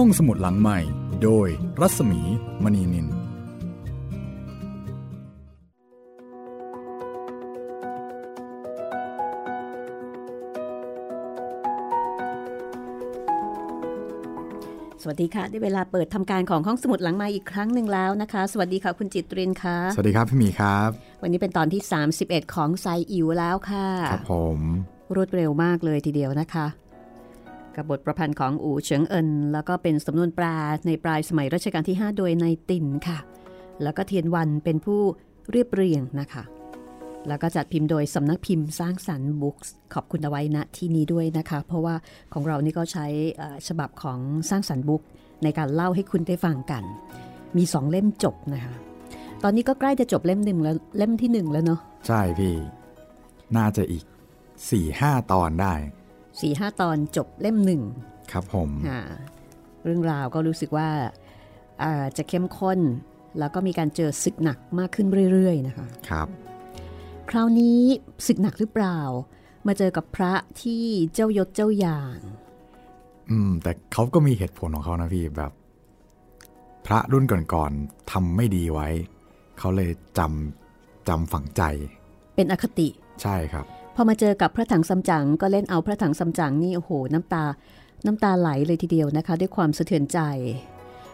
ห้องสมุดหลังใหม่ โดยรัศมีมณีนิน สวัสดีค่ะ ได้เวลาเปิดทำการของห้องสมุดหลังใหม่อีกครั้งหนึ่งแล้วนะคะ สวัสดีค่ะคุณจิตรินค่ะ สวัสดีครับพี่หมีครับ วันนี้เป็นตอนที่ 31 ของไซอิ๋วแล้วค่ะ ครับผม รวดเร็วมากเลยทีเดียวนะคะ กับบทประพันธ์ของอู่เฉิงเอิน แล้วก็เป็นสำนวนปลาในปลายสมัยรัชกาลที่ 5 โดยในตินค่ะ แล้วก็เทียนวันเป็นผู้เรียบเรียงนะคะ แล้วก็จัดพิมพ์โดยสำนักพิมพ์สร้างสรรค์บุ๊กส์ขอบคุณเอาไว้ณที่นี้ด้วยนะคะ เพราะว่าของเรานี่ก็ใช้ฉบับของสร้างสรรค์บุ๊กในการเล่าให้คุณได้ฟังกัน มีสองเล่มจบนะคะ ตอนนี้ก็ใกล้จะจบเล่มหนึ่งแล้วเล่มที่หนึ่งแล้วเนาะใช่พี่ น่าจะอีก4ี่ห้าตอนได้ สี่ห้าตอนจบเล่มหนึ่งครับผมค่ะเรื่องราวก็รู้สึกว่าอ่าจะเข้มข้น แล้วก็มีการเจอศึกหนักมากขึ้นเรื่อย ๆ นะคะครับคราวนี้ศึกหนักหรือเปล่า มาเจอกับพระที่เจ้ายศเจ้าอย่าง อืม แต่เขาก็มีเหตุผลของเขานะพี่แบบ พระรุ่นก่อนๆทำไม่ดีไว้ เขาเลยจำจำฝังใจ เป็นอคติ ใช่ครับ พอมาเจอกับพระถังซัมจั๋งก็เล่นเอาพระถังซัมจั๋งนี่โอ้โหน้ำตา น้ำตาไหลเลยทีเดียวนะคะ ด้วยความสะเทือนใจ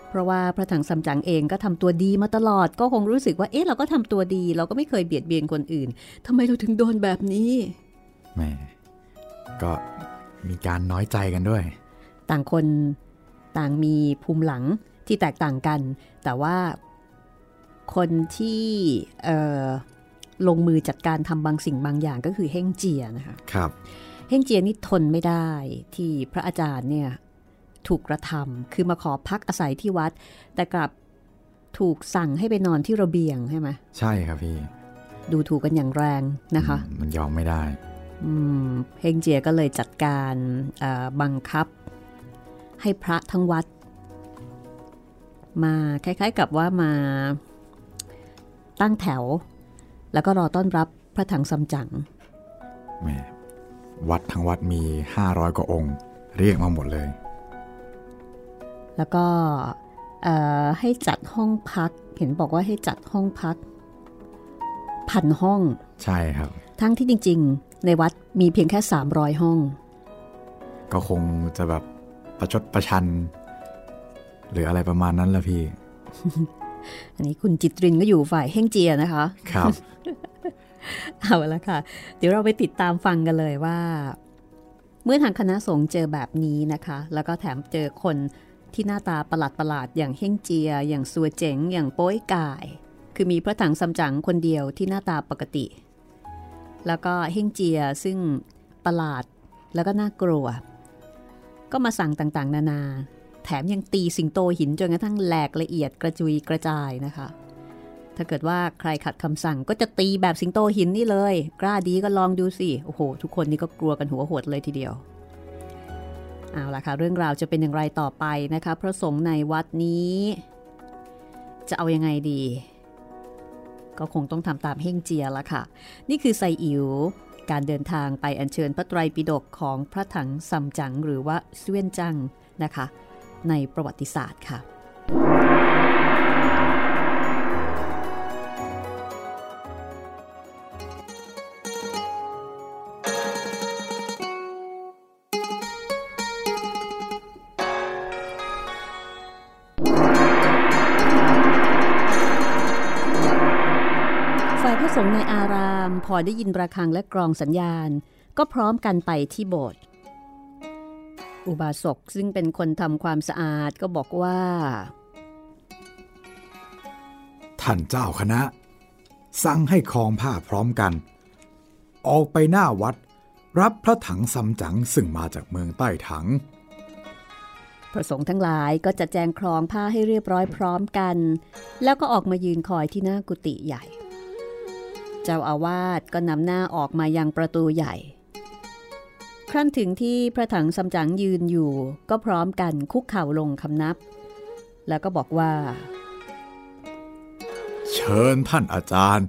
เพราะว่าพระถังซัมจั๋งเองก็ทำตัวดีมาตลอด ก็คงรู้สึกว่าเอ๊ะเราก็ทำตัวดี เราก็ไม่เคยเบียดเบียนคนอื่นทำไมเราถึงโดนแบบนี้แหม่ก็มีการน้อยใจกันด้วย ต่างคนต่างมีภูมิหลังที่แตกต่างกัน แต่ว่าคนที่เอ่อ ลงมือจัดการทำบางสิ่งบางอย่างก็คือเฮ่งเจียนะคะครับเฮ่งเจียนี่ทนไม่ได้ที่พระอาจารย์เนี่ยถูกกระทำคือมาขอพักอาศัยที่วัด แต่กลับถูกสั่งให้ไปนอนที่ระเบียงใช่ไหมใช่ครับพี่ ดูถูกกันอย่างแรงนะคะอืมมันยอมไม่ได้อืมเฮงเจียก็เลยจัดการเอ่อบังคับ ให้พระทั้งวัด มาคล้ายๆกับว่ามาตั้งแถว แล้วก็รอต้อนรับพระถังซัมจั๋งแหม่วัดทั้งวัดมี 500 กว่าองค์ เรียกมาหมดเลย แล้วก็เอ่อให้จัดห้องพัก เห็นบอกว่าให้จัดห้องพัก พันห้อง ใช่ครับ ทั้งที่จริง ๆ ในวัดมีเพียงแค่ 300 ห้อง ก็คงจะแบบประชดประชัน หรืออะไรประมาณนั้นละพี่ อันนี้คุณจิตรินก็อยู่ฝ่ายเฮงเจียนะคะ ครับ เอาละค่ะ เดี๋ยวเราไปติดตามฟังกันเลยว่า เมื่อทางคณะสงฆ์เจอแบบนี้นะคะ แล้วก็แถมเจอคนที่หน้าตาประหลาดประหลาดอย่างเฮ่งเจีย อย่างซัวเจ๋ง อย่างโป้ยกาย คือมีพระถังซัมจั๋งคนเดียวที่หน้าตาปกติ แล้วก็เฮ่งเจียซึ่งประหลาดแล้วก็น่ากลัว ก็มาสั่งต่างๆ นานา แถมยังตีสิงโตหินจนกระทั่งแหลกละเอียดกระจุยกระจายนะคะ ถ้าเกิดว่าใครขัดคำสั่งก็จะตีแบบสิงโตหินนี่เลย กล้าดีก็ลองดูสิ โอ้โห ทุกคนนี่ก็กลัวกันหัวหดเลยทีเดียว เอาล่ะค่ะ เรื่องราวจะเป็นอย่างไรต่อไปนะคะ พระสงฆ์ในวัดนี้ จะเอายังไงดี ก็คงต้องทำตามเฮ่งเจียละค่ะ นี่คือไซอิ๋วการเดินทางไปอัญเชิญพระไตรปิฎกของพระถังซัมจั๋งหรือว่าเซเว่นจังนะคะ ในประวัติศาสตร์ค่ะ พอได้ยินระฆังและกรองสัญญาณ ก็พร้อมกันไปที่โบสถ์อุบาสกซึ่งเป็นคนทำความสะอาดก็บอกว่า ท่านเจ้าคณะ สั่งให้คลองผ้าพร้อมกัน ออกไปหน้าวัด รับพระถังซัมจั๋งซึ่งมาจากเมืองใต้ถัง พระสงฆ์ทั้งหลายก็จะแจงคลองผ้าให้เรียบร้อยพร้อมกัน แล้วก็ออกมายืนคอยที่หน้ากุฏิใหญ่ เจ้าอาวาสก็นำหน้าออกมายังประตูใหญ่ ครั้นถึงที่พระถังซัมจั๋งยืนอยู่ ก็พร้อมกันคุกเข่าลงคำนับ แล้วก็บอกว่า เชิญท่านอาจารย์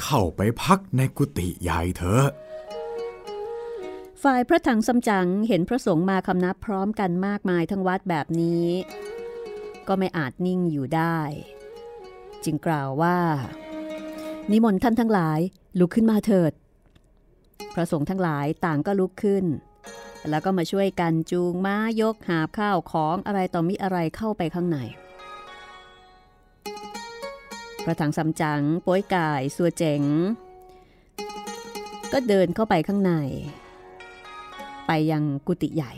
เข้าไปพักในกุฏิใหญ่เถอะฝ่ายพระถังสำจังเห็นพระสงฆ์มาคำนับพร้อมกันมากมายทั้งวัดแบบนี้ ก็ไม่อาจนิ่งอยู่ได้ จึงกล่าวว่า นิมนต์ท่านทั้งหลาย ลุกขึ้นมาเถิด พระสงฆ์ทั้งหลายต่างก็ลุกขึ้น แล้วก็มาช่วยกันจูงม้ายกหาบข้าวของอะไรต่อมิอะไรเข้าไปข้างในพระถังสำจังป้ยกายสัวเจ๋ง ก็เดินเข้าไปข้างใน ไปยังกุฏิใหญ่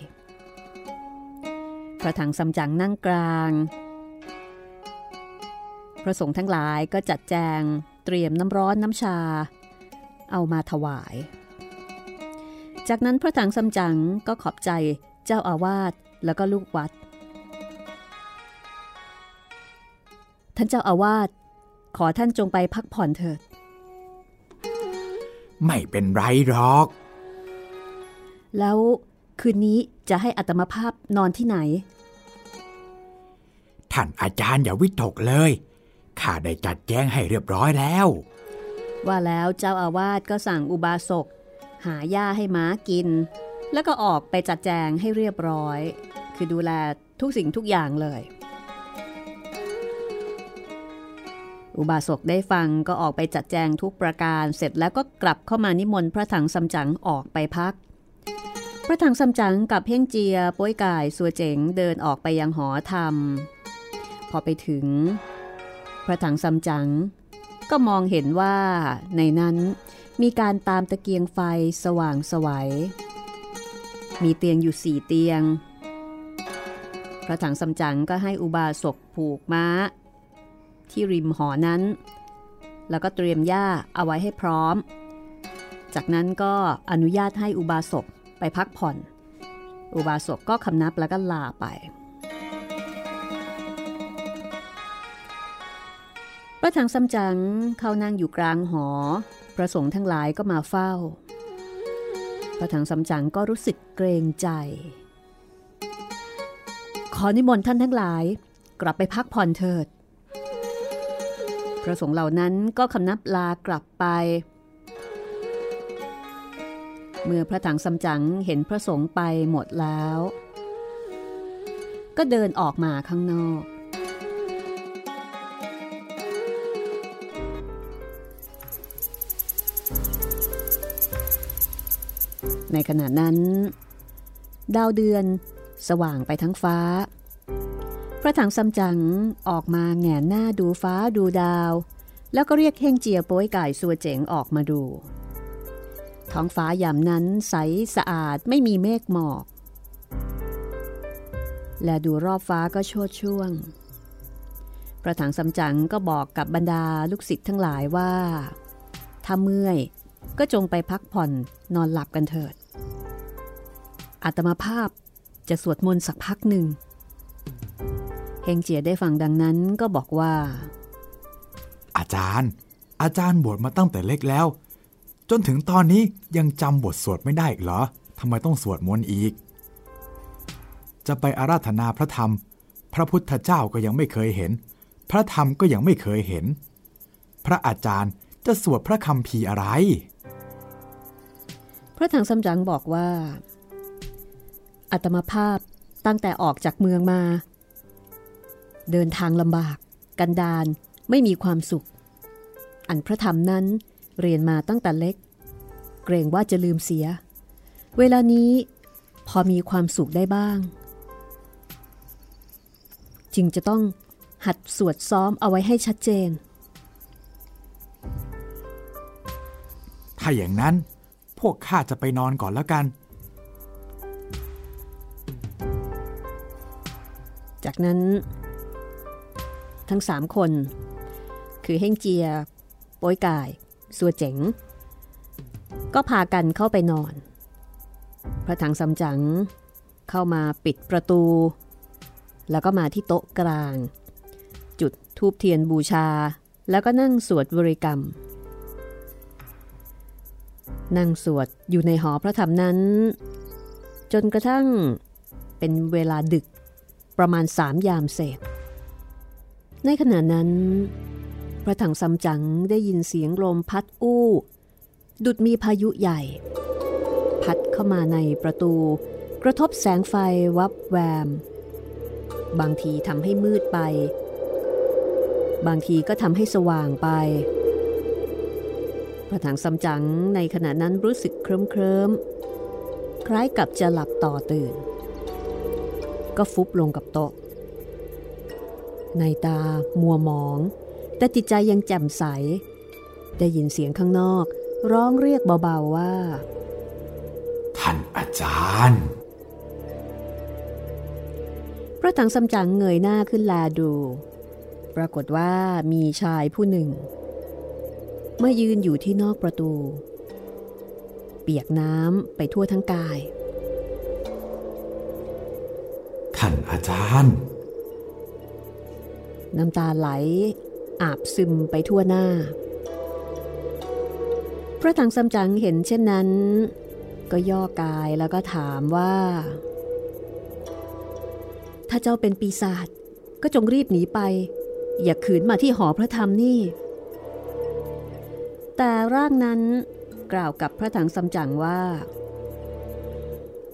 พระถังสำจังนั่งกลาง พระสงฆ์ทั้งหลายก็จัดแจง เตรียมน้ำร้อนน้ำชา เอามาถวาย จากนั้นพระถังสำจังก็ขอบใจเจ้าอาวาสแล้วก็ลูกวัด ท่านเจ้าอาวาสขอท่านจงไปพักผ่อนเถิด ไม่เป็นไรหรอก แล้วคืนนี้จะให้อัตมภาพนอนที่ไหน ท่านอาจารย์อย่าวิตกเลย ข้าได้จัดแจงให้เรียบร้อยแล้ว ว่าแล้วเจ้าอาวาสก็สั่งอุบาสก หาหญ้าให้ม้ากิน แล้วก็ออกไปจัดแจงให้เรียบร้อย คือดูแลทุกสิ่งทุกอย่างเลย อุบาสกได้ฟังก็ออกไปจัดแจงทุกประการเสร็จแล้วก็กลับเข้ามานิมนต์พระถังซัมจั๋งออกไปพักพระถังซัมจั๋งกับเพ่งเจียป้วยกายสัวเจ๋งเดินออกไปยังหอธรรม พอไปถึง พระถังซัมจั๋งก็มองเห็นว่าในนั้นมีการตามตะเกียงไฟสว่างสวัย มีเตียงอยู่สี่เตียง พระถังซัมจั๋งก็ให้อุบาสกผูกม้า ที่ริมหอนั้น แล้วก็เตรียมหญ้าเอาไว้ให้พร้อม จากนั้นก็อนุญาตให้อุบาสกไปพักผ่อน อุบาสกก็คำนับแล้วก็ลาไป พระถังซัมจั๋งเขานั่งอยู่กลางหอพระสงฆ์ทั้งหลายก็มาเฝ้า พระถังซัมจั๋งก็รู้สึกเกรงใจ ขอนิมนต์ท่านทั้งหลายกลับไปพักผ่อนเถิด พระสงฆ์เหล่านั้นก็คำนับลากลับไป เมื่อพระถังซัมจั๋งเห็นพระสงฆ์ไปหมดแล้ว ก็เดินออกมาข้างนอก ในขณะนั้น ดาวเดือนสว่างไปทั้งฟ้า พระถังซัมจั๋งออกมาแงนหน้าดูฟ้าดูดาว แล้วก็เรียกเฮงเจียโป้ยไก่สัวเจ๋งออกมาดู ท้องฟ้ายามนั้นใสสะอาดไม่มีเมฆหมอก และดูรอบฟ้าก็โชดช่วง พระถังซัมจั๋งก็บอกกับบรรดาลูกศิษย์ทั้งหลายว่า ถ้าเมื่อยก็จงไปพักผ่อนนอนหลับกันเถิด อาตมาภาพจะสวดมนต์สักพักหนึ่งเฮงเจียได้ฟังดังนั้นก็บอกว่า อาจารย์ อาจารย์บวชมาตั้งแต่เล็กแล้ว จนถึงตอนนี้ยังจำบทสวดไม่ได้อีกเหรอทำไมต้องสวดมนต์อีก จะไปอาราธนาพระธรรม พระพุทธเจ้าก็ยังไม่เคยเห็น พระธรรมก็ยังไม่เคยเห็น พระอาจารย์จะสวดพระคำพีร์อะไร พระถังซัมจั๋งบอกว่า อัตมาภาพตั้งแต่ออกจากเมืองมา เดินทางลำบาก กันดานไม่มีความสุข อันพระธรรมนั้นเรียนมาตั้งแต่เล็ก เกรงว่าจะลืมเสีย เวลานี้พอมีความสุขได้บ้าง จึงจะต้องหัดสวดซ้อมเอาไว้ให้ชัดเจน ถ้าอย่างนั้นพวกข้าจะไปนอนก่อนแล้วกัน จากนั้น ทั้งสามคน คือเฮงเจียโป้ยกายสัวเจ๋ง ก็พากันเข้าไปนอน พระถังซัมจั๋งเข้ามาปิดประตู แล้วก็มาที่โต๊ะกลาง จุดทูบเทียนบูชา แล้วก็นั่งสวดบริกรรม นั่งสวดอยู่ในหอพระธรรมนั้น จนกระทั่งเป็นเวลาดึก ประมาณสามยามเศษ ในขณะนั้น พระถังซัมจั๋งได้ยินเสียงลมพัดอู้ ดุดมีพายุใหญ่ พัดเข้ามาในประตู กระทบแสงไฟวับแวม บางทีทำให้มืดไป บางทีก็ทำให้สว่างไป พระถังซัมจั๋งในขณะนั้นรู้สึกเคลิ้มเคลิมคล้ายกับจะหลับต่อตื่น ก็ฟุบลงกับโต๊ะในตา มัวหมอง แต่จิตใจยังแจ่มใส ได้ยินเสียงข้างนอก ร้องเรียกเบาๆว่า ท่านอาจารย์ พระถังซัมจั๋งเงยหน้าขึ้นแลดู ปรากฏว่ามีชายผู้หนึ่งมายืนอยู่ที่นอกประตู เปียกน้ำไปทั่วทั้งกาย ท่านอาจารย์ น้ำตาไหล อาบซึมไปทั่วหน้า พระถังซัมจั๋งเห็นเช่นนั้น ก็ย่อกายแล้วก็ถามว่า ถ้าเจ้าเป็นปีศาจก็จงรีบหนีไป อย่าขืนมาที่หอพระธรรมนี่ แต่ร่างนั้นกล่าวกับพระถังซัมจั๋งว่า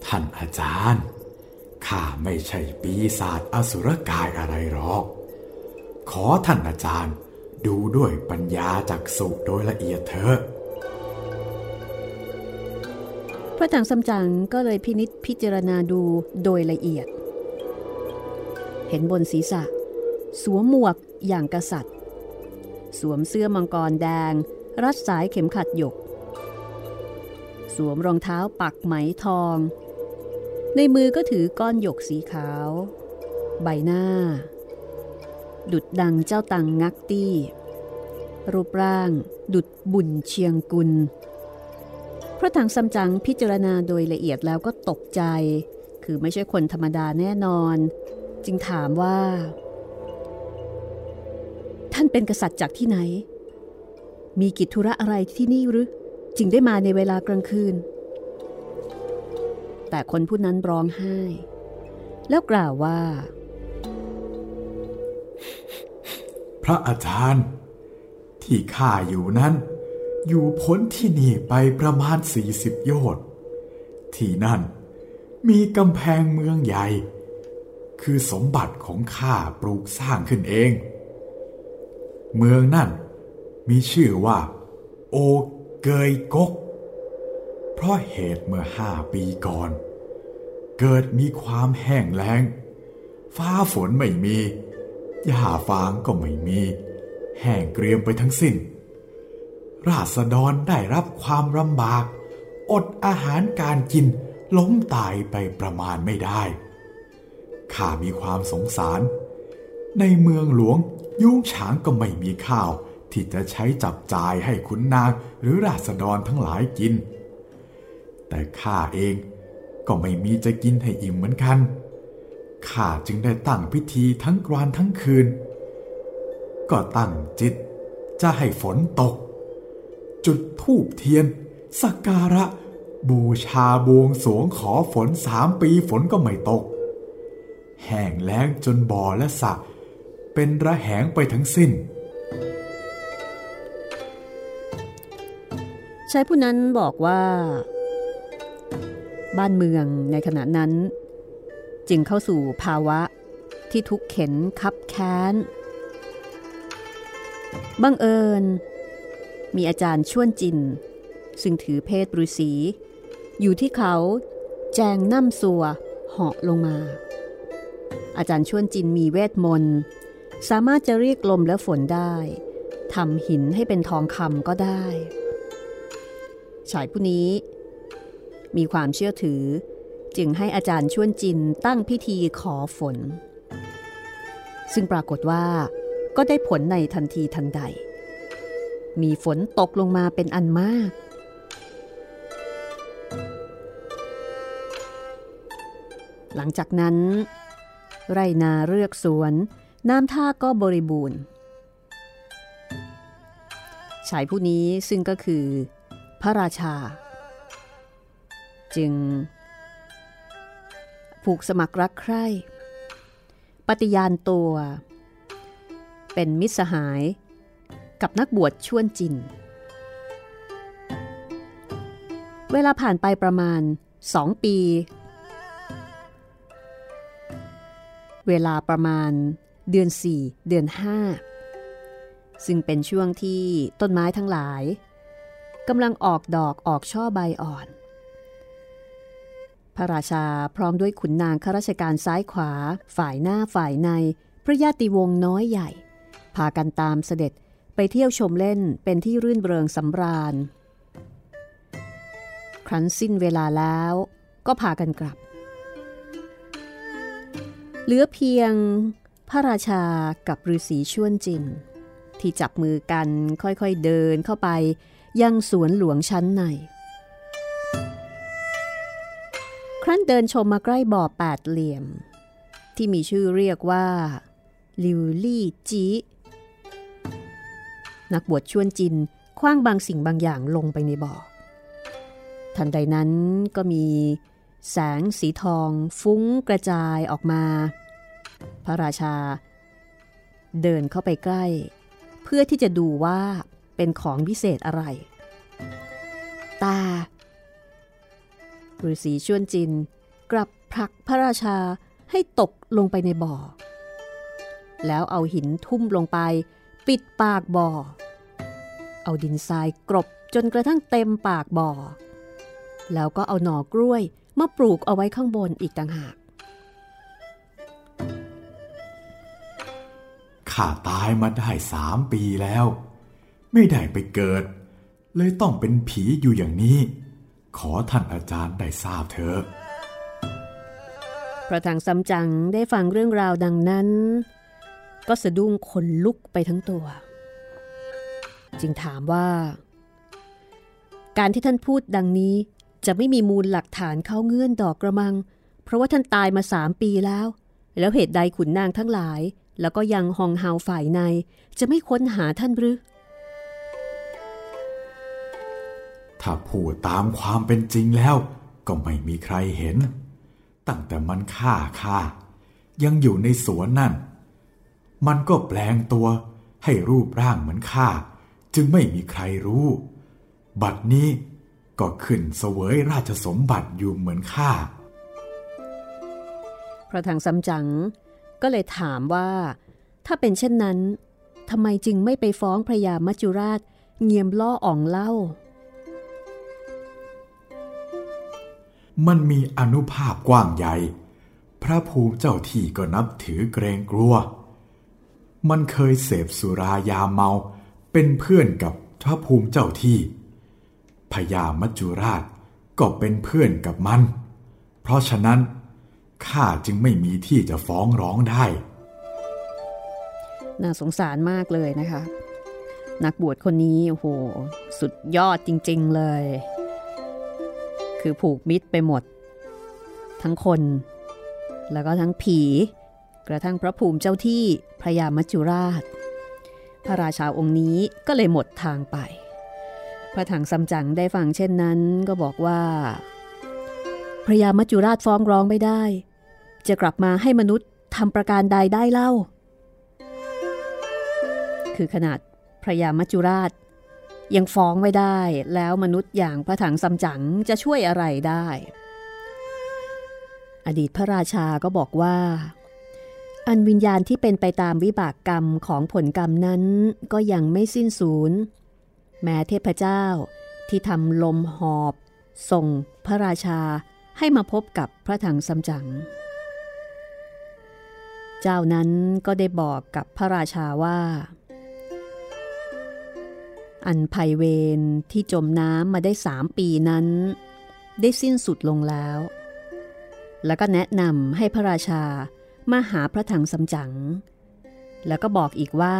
ท่านอาจารย์ ข้าไม่ใช่ปีศาจอสุรกายอะไรหรอก ขอท่านอาจารย์ดูด้วยปัญญาจักสุโดยละเอียดเถอะพระถังซัมจั๋งก็เลยพินิษพิจารณาดูโดยละเอียด เห็นบนศีรษะ สวมหมวกอย่างกษัตริย์ สวมเสื้อมังกรแดง รัดสายเข็มขัดหยก สวมรองเท้าปักไหมทอง ในมือก็ถือก้อนหยกสีขาว ใบหน้า ดุดดังเจ้าตังงักตี้ รูปร่าง ดุดบุญเชียงกุล พระถังซัมจั๋งพิจารณาโดยละเอียดแล้วก็ตกใจ คือไม่ใช่คนธรรมดาแน่นอน จึงถามว่า ท่านเป็นกษัตริย์จากที่ไหน มีกิจธุระอะไรที่นี่หรือ จึงได้มาในเวลากลางคืน แต่คนผู้นั้นร้องไห้ แล้วกล่าวว่า พระอาจารย์ ที่ข้าอยู่นั้น อยู่พ้นที่นี่ไปประมาณสี่สิบโยชน์ที่นั่นมีกำแพงเมืองใหญ่ คือสมบัติของข้าปลูกสร้างขึ้นเอง เมืองนั่นมีชื่อว่า โอเกยกก เพราะเหตุเมื่อห้าปีก่อน เกิดมีความแห้งแล้ง ฟ้าฝนไม่มีหญ้าฟางก็ไม่มี แห้งเกรียมไปทั้งสิ้น ราษฎรได้รับความลำบาก อดอาหารการกินล้มตายไปประมาณไม่ได้ข้ามีความสงสาร ในเมืองหลวงยุ้งฉางก็ไม่มีข้าวที่จะใช้จับจ่ายให้ขุนนางหรือราษฎรทั้งหลายกิน แต่ข้าเองก็ไม่มีจะกินให้อิ่มเหมือนกัน ข้าจึงได้ตั้งพิธีทั้งกรานทั้งคืน ก็ตั้งจิตจะให้ฝนตก จุดธูปเทียน สักการะ บูชาบวงสรวงขอฝนสามปีฝนก็ไม่ตก แห้งแล้งจนบ่อและสระเป็นระแหงไปทั้งสิ้นชายผู้นั้นบอกว่า บ้านเมืองในขณะนั้น จึงเข้าสู่ภาวะที่ทุกเข็นคับแค้น บังเอิญ มีอาจารย์ชวนจิน ซึ่งถือเพศฤาษีอยู่ที่เขาแจงน้ำสัวเหาะลงมา อาจารย์ชวนจินมีเวทมนต์ สามารถจะเรียกลมและฝนได้ทำหินให้เป็นทองคำก็ได้ ชายผู้นี้ มีความเชื่อถือ จึงให้อาจารย์ชวนจินตั้งพิธีขอฝน ซึ่งปรากฏว่าก็ได้ผลในทันทีทันใด มีฝนตกลงมาเป็นอันมาก หลังจากนั้น ไรนาเรือกสวน น้ำท่าก็บริบูรณ์ชายผู้นี้ซึ่งก็คือ พระราชา จึง ผูกสมัครรักใคร่ ปฏิญาณตัว เป็นมิตรสหายกับนักบวชชวนจิน เวลาผ่านไปประมาณสองปี เวลาประมาณเดือนสี่เดือนห้าซึ่งเป็นช่วงที่ต้นไม้ทั้งหลายกำลังออกดอกออกช่อใบอ่อน พระราชาพร้อมด้วยขุนนางข้าราชการซ้ายขวา ฝ่ายหน้าฝ่ายใน พระญาติวงศ์น้อยใหญ่ พากันตามเสด็จไปเที่ยวชมเล่นเป็นที่รื่นเริงสำราญ ครั้นสิ้นเวลาแล้วก็พากันกลับ เหลือเพียงพระราชากับฤาษีชวนจิน ที่จับมือกันค่อยๆเดินเข้าไปยังสวนหลวงชั้นใน เดินชมมาใกล้บ่อแปดเหลี่ยม ที่มีชื่อเรียกว่าลิวลี่จีนักบวชชวนจินคว้างบางสิ่งบางอย่างลงไปในบ่อ ทันใดนั้นก็มีแสงสีทองฟุ้งกระจายออกมา พระราชา เดินเข้าไปใกล้ เพื่อที่จะดูว่าเป็นของวิเศษอะไร ตาฤาษีชวนจิน กลับผลักพระราชาให้ตกลงไปในบ่อ แล้วเอาหินทุ่มลงไป ปิดปากบ่อ เอาดินทรายกรบจนกระทั่งเต็มปากบ่อ แล้วก็เอาหน่อกล้วยมาปลูกเอาไว้ข้างบนอีกต่างหาก ข้าตายมาได้สามปีแล้ว ไม่ได้ไปเกิด เลยต้องเป็นผีอยู่อย่างนี้ ขอท่านอาจารย์ได้ทราบเถอะ พระทางซัมจั๋งได้ฟังเรื่องราวดังนั้น ก็สะดุ้งขนลุกไปทั้งตัว จึงถามว่า การที่ท่านพูดดังนี้จะไม่มีมูลหลักฐานเข้าเงื่อนดอกกระมัง เพราะว่าท่านตายมาสามปีแล้ว แล้วเหตุใดขุนนางทั้งหลาย แล้วก็ยังฮองเฮาฝ่ายใน จะไม่ค้นหาท่านหรือถ้าพูดตามความเป็นจริงแล้ว ก็ไม่มีใครเห็น ตั้งแต่มันฆ่าข้ายังอยู่ในสวนนั่น มันก็แปลงตัวให้รูปร่างเหมือนข้าจึงไม่มีใครรู้ บัดนี้ก็ขึ้นเสวยราชสมบัติอยู่เหมือนข้าพระทางซัมจั๋งก็เลยถามว่า ถ้าเป็นเช่นนั้นทำไมจึงไม่ไปฟ้องพระยามัจจุราชเงียมล่ออ่องเล่า มันมีอนุภาพกว้างใหญ่ พระภูมิเจ้าที่ก็นับถือเกรงกลัว มันเคยเสพสุรายาเมาเป็นเพื่อนกับพระภูมิเจ้าที่พญามัจจุราชก็เป็นเพื่อนกับมัน เพราะฉะนั้นข้าจึงไม่มีที่จะฟ้องร้องได้ น่าสงสารมากเลยนะคะ นักบวชคนนี้โอ้โห สุดยอดจริง ๆ เลย คือผูกมิตรไปหมด ทั้งคน แล้วก็ทั้งผี กระทั่งพระภูมิเจ้าที่พระยามัจจุราช พระราชาองค์นี้ก็เลยหมดทางไป พระถังซัมจั๋งได้ฟังเช่นนั้นก็บอกว่า พระยามัจจุราชฟ้องร้องไม่ได้ จะกลับมาให้มนุษย์ทำประการใดได้เล่า คือขนาดพระยามัจจุราช ยังฟ้องไม่ได้ แล้วมนุษย์อย่างพระถังซัมจั๋งจะช่วยอะไรได้ อดีตพระราชาก็บอกว่า อันวิญญาณที่เป็นไปตามวิบากกรรมของผลกรรมนั้นก็ยังไม่สิ้นสูญแม้เทพเจ้าที่ทำลมหอบ ส่งพระราชาให้มาพบกับพระถังซัมจั๋งเจ้านั้นก็ได้บอกกับพระราชาว่า อันภัยเวรที่จมน้ำมาได้สามปีนั้น ได้สิ้นสุดลงแล้ว แล้วก็แนะนำให้พระราชามาหาพระถังซัมจั๋งแล้วก็บอกอีกว่า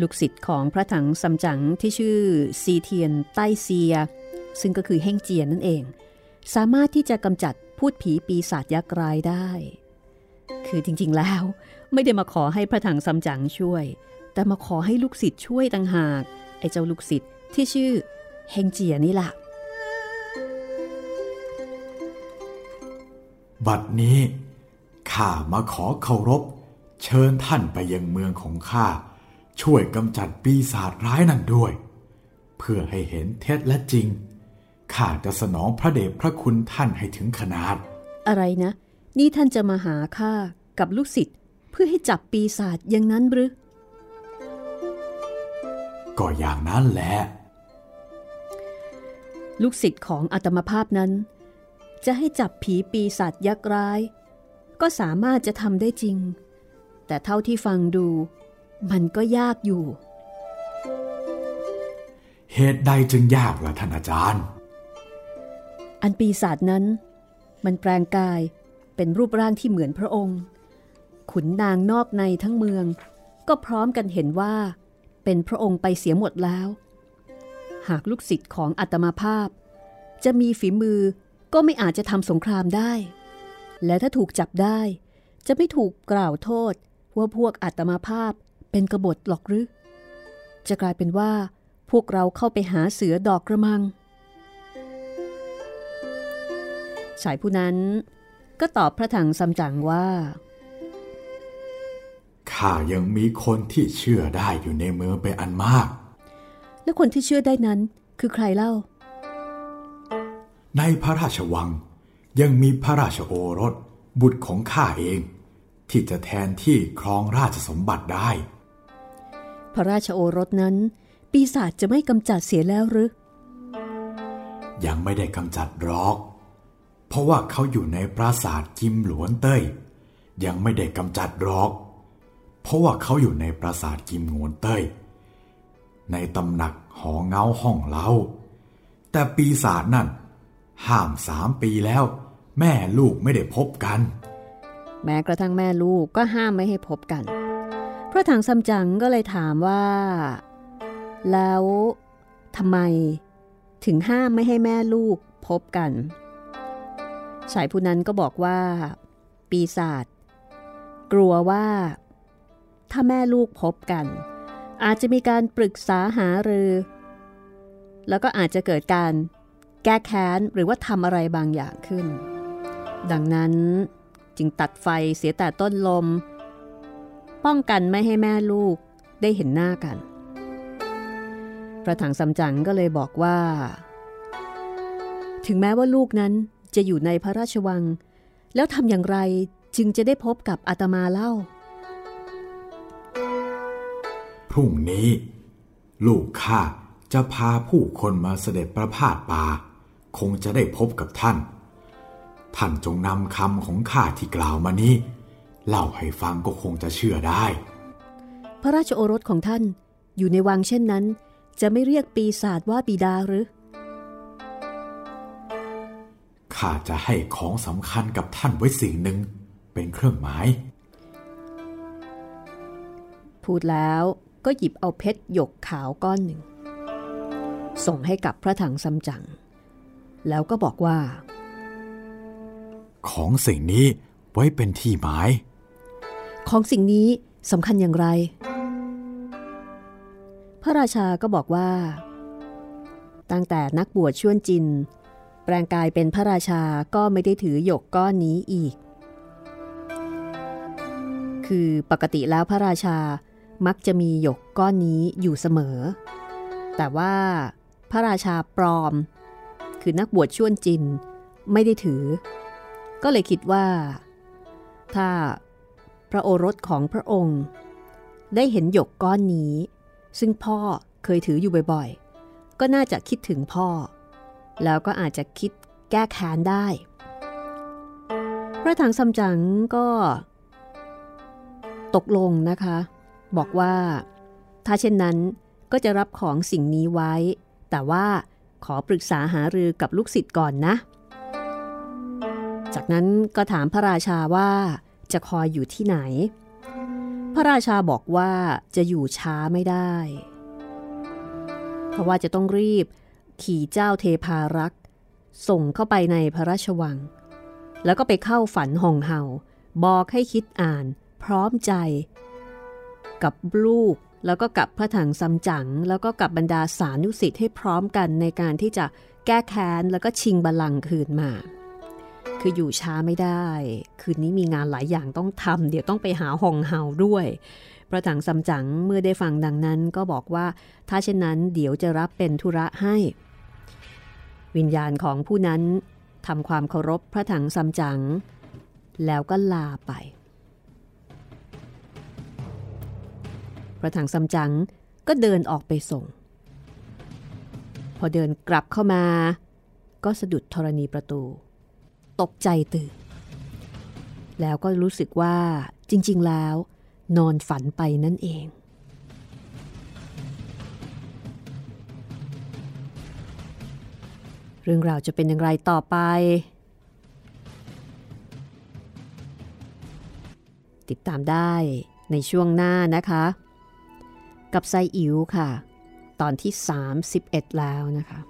ลูกศิษย์ของพระถังซัมจั๋งที่ชื่อซีเทียนใต้เซีย ซึ่งก็คือเฮ่งเจียนนั่นเอง สามารถที่จะกำจัดพูดผีปีศาจยักษ์ร้ายได้ คือจริงๆแล้ว ไม่ได้มาขอให้พระถังซัมจั๋งช่วย แต่มาขอให้ลูกศิษย์ช่วยต่างหาก ไอ้เจ้าลูกศิษย์ที่ชื่อเฮงเจียนี่ล่ะ บัดนี้ข้ามาขอเคารพ เชิญท่านไปยังเมืองของข้า ช่วยกำจัดปีศาจร้ายนั่นด้วย เพื่อให้เห็นเท็จและจริงข้าจะสนองพระเดชพระคุณท่านให้ถึงขนาด อะไรนะ นี่ท่านจะมาหาข้ากับลูกศิษย์เพื่อให้จับปีศาจอย่างนั้นหรือ ก็อย่างนั้นแหละ ลูกศิษย์ของอัตมภาพนั้น จะให้จับผีปีศาจยักษ์ร้าย ก็สามารถจะทำได้จริง แต่เท่าที่ฟังดู มันก็ยากอยู่ เหตุใดจึงยากล่ะท่านอาจารย์ อันปีศาจนั้น มันแปลงกายเป็นรูปร่างที่เหมือนพระองค์ ขุนนางนอกในทั้งเมือง ก็พร้อมกันเห็นว่า เป็นพระองค์ไปเสียหมดแล้ว หากลูกศิษย์ของอัตมาภาพ จะมีฝีมือก็ไม่อาจจะทำสงครามได้ และถ้าถูกจับได้ จะไม่ถูกกล่าวโทษว่าพวกอัตมาภาพเป็นกบฏหรอกหรือ จะกลายเป็นว่าพวกเราเข้าไปหาเสือดอกกระมัง ชายผู้นั้นก็ตอบพระถังซัมจั๋งว่า ข้ายังมีคนที่เชื่อได้อยู่ในเมืองเป็นอันมาก และคนที่เชื่อได้นั้นคือใครเล่า ในพระราชวัง ยังมีพระราชโอรส บุตรของข้าเอง ที่จะแทนที่ครองราชสมบัติได้ พระราชโอรสนั้น ปีศาจจะไม่กำจัดเสียแล้วหรือ ยังไม่ได้กำจัดหรอก เพราะว่าเขาอยู่ในปราสาทกิมหลวนเต้ย ยังไม่ได้กำจัดหรอก เพราะว่าเขาอยู่ในปราสาทกิมงวนเต้ย ในตำหนักหอเงาห้องเล้าแต่ปีศาจนั่น ห้ามสามปีแล้ว แม่ลูกไม่ได้พบกัน แม้กระทั่งแม่ลูกก็ห้ามไม่ให้พบกัน พระถังซัมจั๋งก็เลยถามว่า แล้วทำไมถึงห้ามไม่ให้แม่ลูกพบกัน ชายผู้นั้นก็บอกว่า ปีศาจกลัวว่า ถ้าแม่ลูกพบกัน อาจจะมีการปรึกษาหารือ แล้วก็อาจจะเกิดการแก้แค้นหรือว่าทำอะไรบางอย่างขึ้น ดังนั้นจึงตัดไฟเสียแต่ต้นลม ป้องกันไม่ให้แม่ลูกได้เห็นหน้ากัน พระถังซัมจั๋งก็เลยบอกว่า ถึงแม้ว่าลูกนั้นจะอยู่ในพระราชวัง แล้วทำอย่างไรจึงจะได้พบกับอาตมาเล่า รุ่งนี้ ลูกข้าจะพาผู้คนมาเสด็จประพาสป่า คงจะได้พบกับท่าน ท่านจงนำคำของข้าที่กล่าวมานี้ เล่าให้ฟังก็คงจะเชื่อได้ พระราชโอรสของท่านอยู่ในวังเช่นนั้น จะไม่เรียกปีศาจว่าบิดาหรือข้าจะให้ของสำคัญกับท่านไว้สิ่งหนึ่งเป็นเครื่องหมาย พูดแล้ว ก็หยิบเอาเพชรหยกขาวก้อนหนึ่ง ส่งให้กับพระถังซัมจั๋งแล้วก็บอกว่า ของสิ่งนี้ไว้เป็นที่หมาย ของสิ่งนี้สำคัญอย่างไร พระราชาก็บอกว่า ตั้งแต่นักบวชชวนจิน แปลงกายเป็นพระราชาก็ไม่ได้ถือหยกก้อนนี้อีก คือปกติแล้วพระราชา มักจะมีหยกก้อนนี้อยู่เสมอ แต่ว่าพระราชาปลอม คือนักบวชชวนจินไม่ได้ถือ ก็เลยคิดว่า ถ้าพระโอรสของพระองค์ ได้เห็นหยกก้อนนี้ ซึ่งพ่อเคยถืออยู่บ่อยๆ ก็น่าจะคิดถึงพ่อ แล้วก็อาจจะคิดแก้แค้นได้ พระถังซัมจั๋งก็ตกลงนะคะ บอกว่า ถ้าเช่นนั้นก็จะรับของสิ่งนี้ไว้ แต่ว่าขอปรึกษาหารือกับลูกศิษย์ก่อนนะ จากนั้นก็ถามพระราชาว่าจะคอยอยู่ที่ไหน พระราชาบอกว่าจะอยู่ช้าไม่ได้ เพราะว่าจะต้องรีบขี่เจ้าเทพารักษ์ส่งเข้าไปในพระราชวัง แล้วก็ไปเข้าฝันหงเห่า บอกให้คิดอ่าน พร้อมใจ กับลูก แล้วก็กับพระถังซัมจั๋งแล้วก็กับบรรดาสานุสิทธิ์ให้พร้อมกันในการที่จะแก้แค้นแล้วก็ชิงบัลลังก์คืนมา คืออยู่ช้าไม่ได้ คืนนี้มีงานหลายอย่างต้องทำเดี๋ยวต้องไปหาหงเห่าด้วยพระถังซัมจั๋งเมื่อได้ฟังดังนั้นก็บอกว่า ถ้าเช่นนั้นเดี๋ยวจะรับเป็นธุระให้ววิญญาณของผู้นั้นทำความเคารพพระถังซัมจั๋งแล้วก็ลาไป พระถังซัมจั๋งก็เดินออกไปส่ง พอเดินกลับเข้ามา ก็สะดุดธรณีประตู ตกใจตื่น แล้วก็รู้สึกว่าจริง ๆ แล้ว นอนฝันไปนั่นเองเรื่องราวจะเป็นอย่างไรต่อไป ติดตามได้ในช่วงหน้านะคะ กับไซอิ๋วค่ะ ตอนที่ 31 แล้วนะคะ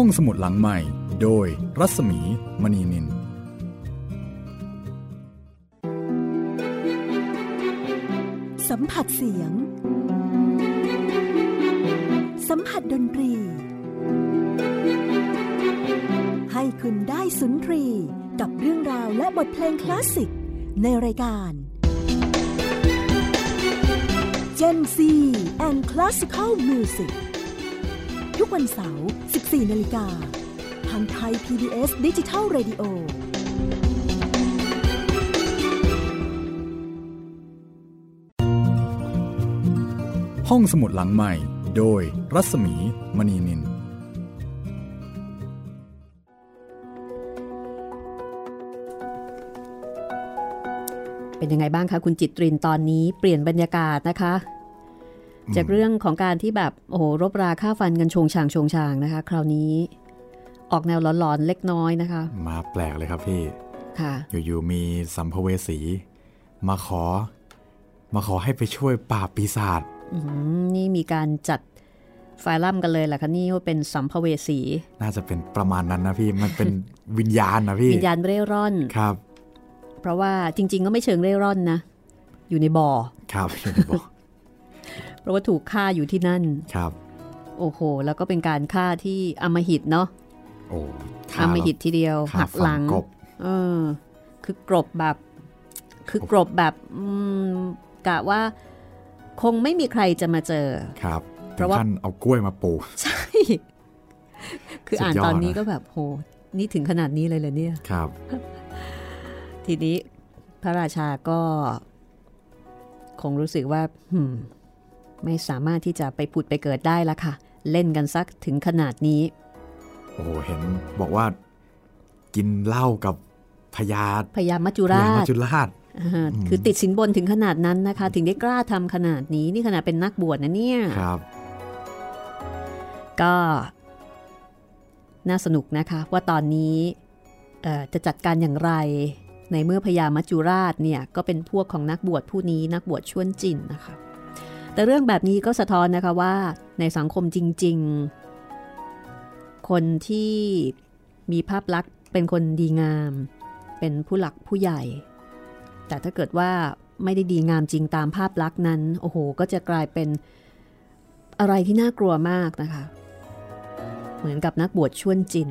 ห้องสมุดหลังใหม่ โดยรัศมีมณีนิน สัมผัสเสียง สัมผัสดนตรี ให้คุณได้สุนทรีกับเรื่องราวและบทเพลงคลาสสิก ในรายการ Gen Z and Classical Music ทุกวันเสาร์ 14นาฬิกาทางไทย PBS ดิจิทัล Radio ห้องสมุดหลังใหม่ โดยรัศมีมณีนินเป็นยังไงบ้างคะคุณจิตรินตอนนี้เปลี่ยนบรรยากาศนะคะ จากเรื่องของการที่แบบโอ้โหรบราฆ่าฟันกันชงชางชงชางนะคะ คราวนี้ ออกแนวหลอนๆเล็กน้อยนะคะ มาแปลกเลยครับพี่ค่ะ อยู่ๆมีสัมภเวสี มาขอ มาขอให้ไปช่วยปราบปีศาจอืมนี่มีการจัดไฟลัมกันเลยแหละคะนี่ว่าเป็นสัมภเวสี น่าจะเป็นประมาณนั้นนะพี่มันเป็นวิญญาณนะพี่วิญญาณเร่ร่อนครับ เพราะว่าจริง ๆ ก็ไม่เชิงเร่ร่อนนะ อยู่ในบ่อครับอยู่ในบอก เพราะว่าถูกฆ่าอยู่ที่นั่น ครับ โอ้โห แล้วก็เป็นการฆ่าที่อำมหิตเนาะโอ้อำมหิตทีเดียวฆ่าหักหลังฝักบเออ คือกรบแบบ คือกรบแบบอืมกะว่า คงไม่มีใครจะมาเจอ ครับ เพราะว่าถึงขั้นเอากล้วยมาปลูก ใช่ คือสุดอ่านยอดตอนนี้นะก็แบบโห นี่ถึงขนาดนี้เลยเลยเนี่ย ครับ ทีนี้พระราชาก็คงรู้สึกว่าหืม ไม่สามารถที่จะไปผุดไปเกิดได้ละค่ะ เล่นกันสักถึงขนาดนี้ โอ้โหเห็นบอกว่า กินเหล้ากับพญาพยามัจจุพราญามัชจจุราชอ่าคือติดสินบนถึงขนาดนั้นนะคะ ถึงได้กล้าทำขนาดนี้นี่ขนาดเป็นนักบวชนะเนี่ยครับ ก็น่าสนุกนะคะว่าตอนนี้จะจัดการอย่างไร ในเมื่อพญามัจจุราชเนี่ยก็เป็นพวกของนักบวชผู้นี้นักบวชชวนจินนะคะ แต่เรื่องแบบนี้ก็สะท้อนนะคะว่าในสังคมจริง ๆ คนที่มีภาพลักษณ์เป็นคนดีงาม เป็นผู้หลักผู้ใหญ่ แต่ถ้าเกิดว่าไม่ได้ดีงามจริงตามภาพลักษณ์นั้น โอ้โห ก็จะกลายเป็นอะไรที่น่ากลัวมากนะคะ เหมือนกับนักบวชชวนจิน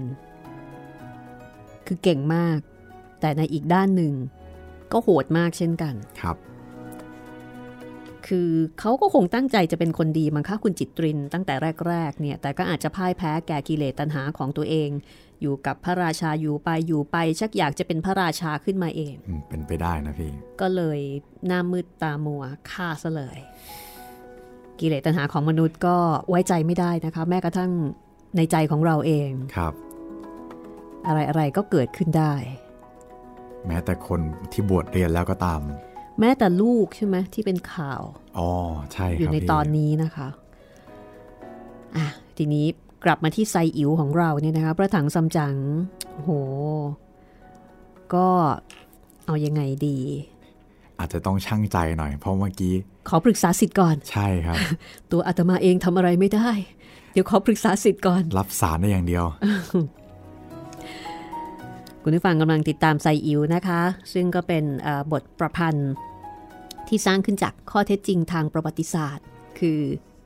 คือเก่งมาก แต่ในอีกด้านหนึ่ง ก็โหดมากเช่นกัน ครับ คือเขาก็คงตั้งใจจะเป็นคนดีมั้งคะคุณจิตริน ตั้งแต่แรกๆเนี่ยแต่ก็อาจจะพ่ายแพ้แก่กิเลสตัณหาของตัวเอง อยู่กับพระราชาอยู่ไปอยู่ไป ชักอยากจะเป็นพระราชาขึ้นมาเอง เป็นไปได้นะพี่ ก็เลยหน้ามืดตามัวฆ่าซะเลย กิเลสตัณหาของมนุษย์ก็ไว้ใจไม่ได้นะคะ แม้กระทั่งในใจของเราเองครับ อะไรๆก็เกิดขึ้นได้ แม้แต่คนที่บวชเรียนแล้วก็ตาม แม้แต่ลูกใช่ไหมที่เป็นข่าวอ๋อใช่ครับอยู่ในตอนนี้นะคะอะทีนี้กลับมาที่ไซอิ๋วของเราเนี่ยนะคะพระถังซัมจั๋งโห ก็เอายังไงดี อาจจะต้องช่างใจหน่อย เพราะเมื่อกี้ ขอปรึกษาสิทธิ์ก่อน ใช่ครับ ตัวอาตมาเองทำอะไรไม่ได้ เดี๋ยวขอปรึกษาสิทธิ์ก่อน รับสารได้อย่างเดียว คุณผู้ฟังกำลังติดตามไซอิวนะคะ ซึ่งก็เป็นบทประพันธ์ที่สร้างขึ้นจากข้อเท็จจริงทางประวัติศาสตร์ คือ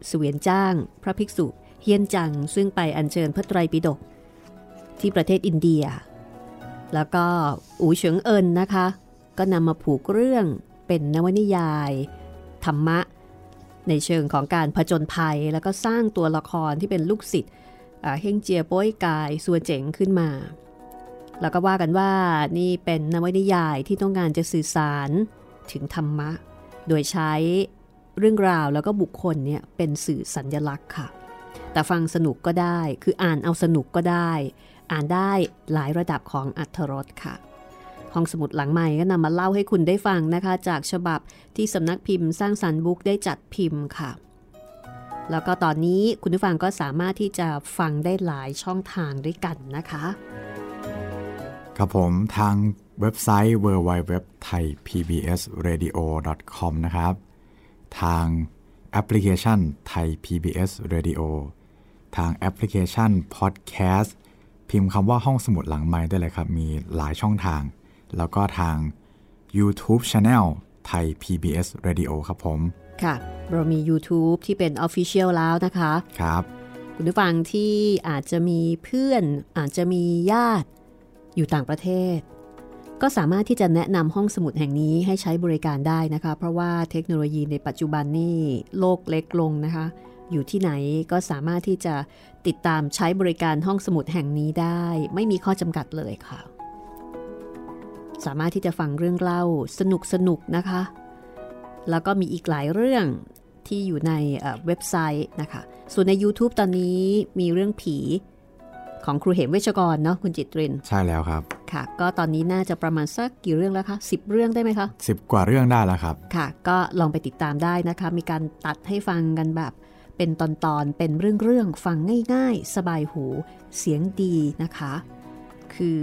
เสวียนจ้าง พระภิกษุ เฮียนจัง ซึ่งไปอัญเชิญพระไตรปิฎกที่ประเทศอินเดีย แล้วก็อูเฉิงเอินนะคะ ก็นำมาผูกเรื่องเป็นนวนิยาย ธรรมะ ในเชิงของการผจญภัย แล้วก็สร้างตัวละครที่เป็นลูกศิษย์เฮงเจียโป้ยกายสัวเจ๋งขึ้นมา แล้วก็ว่ากันว่านี่เป็นนวนิยายที่ต้องการจะสื่อสารถึงธรรมะ โดยใช้เรื่องราวแล้วก็บุคคลเนี่ยเป็นสื่อสัญญลักษณ์ค่ะ แต่ฟังสนุกก็ได้คืออ่านเอาสนุกก็ได้ อ่านได้หลายระดับของอัธรสค่ะ ห้องสมุดหลังใหม่ก็นำมาเล่าให้คุณได้ฟังนะคะ จากฉบับที่สำนักพิมพ์สร้างสรรค์บุ๊กได้จัดพิมพ์ค่ะแล้วก็ตอนนี้คุณผู้ฟังก็สามารถที่จะฟังได้หลายช่องทางด้วยกันนะคะ ครับผมทางเว็บไซต์ www thai pbs radio com นะครับ ทางแอปพลิเคชันไทย PBS Radio ทางแอปพลิเคชัน Podcast พิมพ์คำว่าห้องสมุดหลังไม้ได้เลยครับ มีหลายช่องทาง แล้วก็ทาง YouTube Channel ไทย PBS Radio ครับผม ค่ะ เรามี YouTube ที่เป็น Official แล้วนะคะ ครับ คุณผู้ฟังที่อาจจะมีเพื่อนอาจจะมีญาติ อยู่ต่างประเทศ ก็สามารถที่จะแนะนำห้องสมุดแห่งนี้ให้ใช้บริการได้นะคะ เพราะว่าเทคโนโลยีในปัจจุบันนี่โลกเล็กลงนะคะ อยู่ที่ไหนก็สามารถที่จะติดตามใช้บริการห้องสมุดแห่งนี้ได้ ไม่มีข้อจำกัดเลยค่ะ สามารถที่จะฟังเรื่องเล่าสนุกสนุกนะคะ แล้วก็มีอีกหลายเรื่องที่อยู่ในเว็บไซต์นะคะ ส่วนใน YouTube ตอนนี้มีเรื่องผี ของครูเหมเวชกรเนาะคุณจิตริน ใช่แล้วครับ ค่ะ ก็ตอนนี้น่าจะประมาณสักกี่เรื่องแล้วคะสิบเรื่องได้ไหมคะสิบกว่าเรื่องได้แล้วครับ ค่ะ ก็ลองไปติดตามได้นะคะ มีการตัดให้ฟังกันแบบ เป็นตอนๆ เป็นเรื่องๆ ฟังง่ายๆ สบายหู เสียงดีนะคะ คือ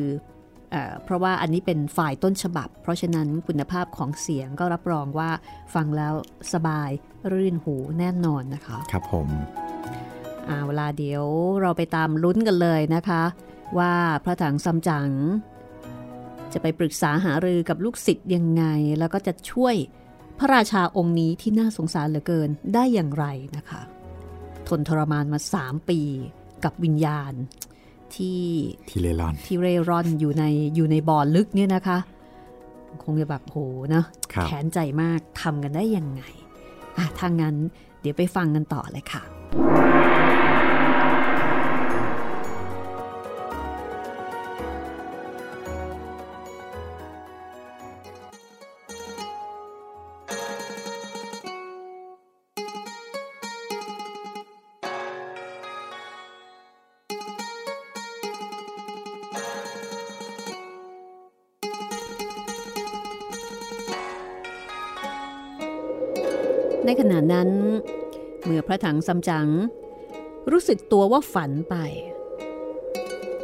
เอเพราะว่าอันนี้เป็นฝ่ายต้นฉบับ เพราะฉะนั้นคุณภาพของเสียงก็รับรองว่าฟังแล้วสบายรื่นหูแน่นอนนะคะ ครับผม เอาเวลาเดี๋ยวเราไปตามลุ้นกันเลยนะคะ ว่าพระถังซัมจั๋งจะไปปรึกษาหารือกับลูกศิษย์ยังไง แล้วก็จะช่วยพระราชาองค์นี้ที่น่าสงสารเหลือเกินได้อย่างไรนะคะ ทนทรมานมาสามปีกับวิญญาณที่ที่เลรอนที่เร่ร่อนอยู่ในอยู่ในบ่อลึกเนี่ยนะคะ คงจะแบบโหนะครับแขนใจมากทำกันได้ยังไงอะถ้างั้นเดี๋ยวไปฟังกันต่อเลยค่ะ ในขณะนั้น เมื่อพระถังซัมจั๋งรู้สึกตัวว่าฝันไป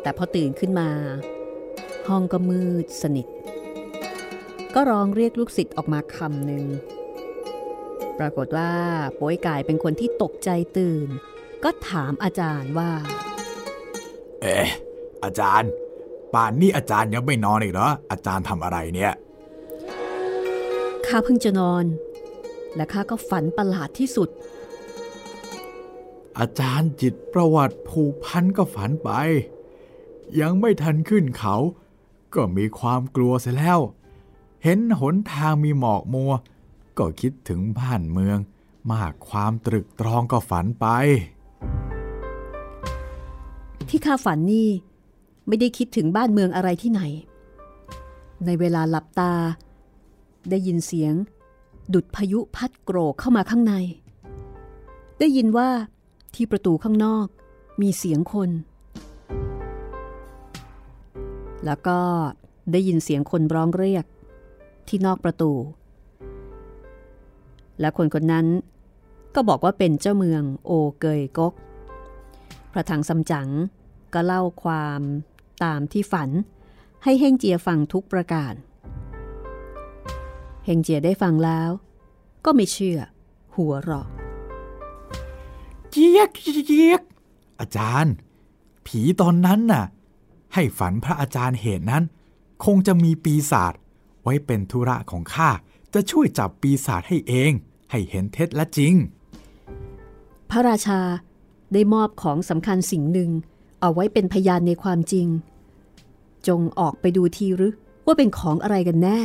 แต่พอตื่นขึ้นมา ห้องก็มืดสนิท ก็ร้องเรียกลูกศิษย์ออกมาคำหนึ่ง ปรากฏว่าป่วยกายเป็นคนที่ตกใจตื่น ก็ถามอาจารย์ว่า เอ๊ะอาจารย์ ป่านนี้อาจารย์ยังไม่นอนอีกเหรอ อาจารย์ทำอะไรเนี่ยข้าเพิ่งจะนอน และข้าก็ฝันประหลาดที่สุด อาจารย์จิตประวัติผูกพันก็ฝันไป ยังไม่ทันขึ้นเขา ก็มีความกลัวเสียแล้ว เห็นหนทางมีหมอกมัว ก็คิดถึงบ้านเมือง มากความตรึกตรองก็ฝันไป ที่ข้าฝันนี่ ไม่ได้คิดถึงบ้านเมืองอะไรที่ไหน ในเวลาหลับตา ได้ยินเสียง ดุดพายุพัดโกรกเข้ามาข้างใน ได้ยินว่า ที่ประตูข้างนอกมีเสียงคน แล้วก็ได้ยินเสียงคนร้องเรียก ที่นอกประตู และคนคนนั้นก็บอกว่าเป็นเจ้าเมืองโอเกยกก พระถังซัมจังก็เล่าความตามที่ฝันให้เฮงเจียฟังทุกประการ เฮงเจียได้ฟังแล้ว ก็ไม่เชื่อ หัวเราะ เจี๊ยกเจี๊ยกอาจารย์ ผีตอนนั้นน่ะ ให้ฝันพระอาจารย์เหตุนั้น คงจะมีปีศาจไว้เป็นธุระของข้าจะช่วยจับปีศาจให้เอง ให้เห็นเท็จและจริง พระราชาได้มอบของสำคัญสิ่งหนึ่ง เอาไว้เป็นพยานในความจริง จงออกไปดูทีหรือว่าเป็นของอะไรกันแน่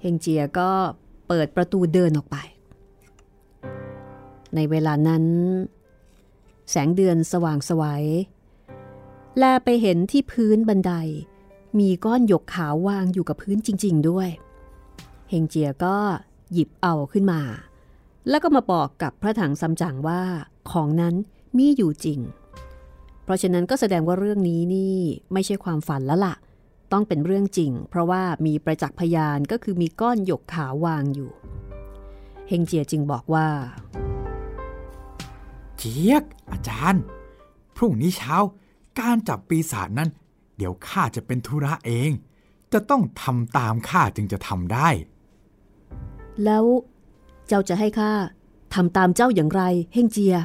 เฮงเจียก็เปิดประตูเดินออกไป ในเวลานั้น แสงเดือนสว่างสวัยแลไปเห็นที่พื้นบันได มีก้อนหยกขาววางอยู่กับพื้นจริง ๆ ด้วย เฮงเจียก็หยิบเอาขึ้นมา แล้วก็มาบอกกับพระถังซัมจั๋งว่าของนั้นมีอยู่จริง เพราะฉะนั้นก็แสดงว่าเรื่องนี้นี่ไม่ใช่ความฝันแล้วล่ะ ต้องเป็นเรื่องจริง เพราะว่ามีประจักษ์พยานก็คือมีก้อนหยกขาววางอยู่ เฮงเจียจึงบอกว่า เจี๊ยกอาจารย์ พรุ่งนี้เช้า การจับปีศาจนั้น เดี๋ยวข้าจะเป็นธุระเอง จะต้องทำตามข้าจึงจะทำได้ แล้วเจ้าจะให้ข้าทำตามเจ้าอย่างไรเฮงเจีย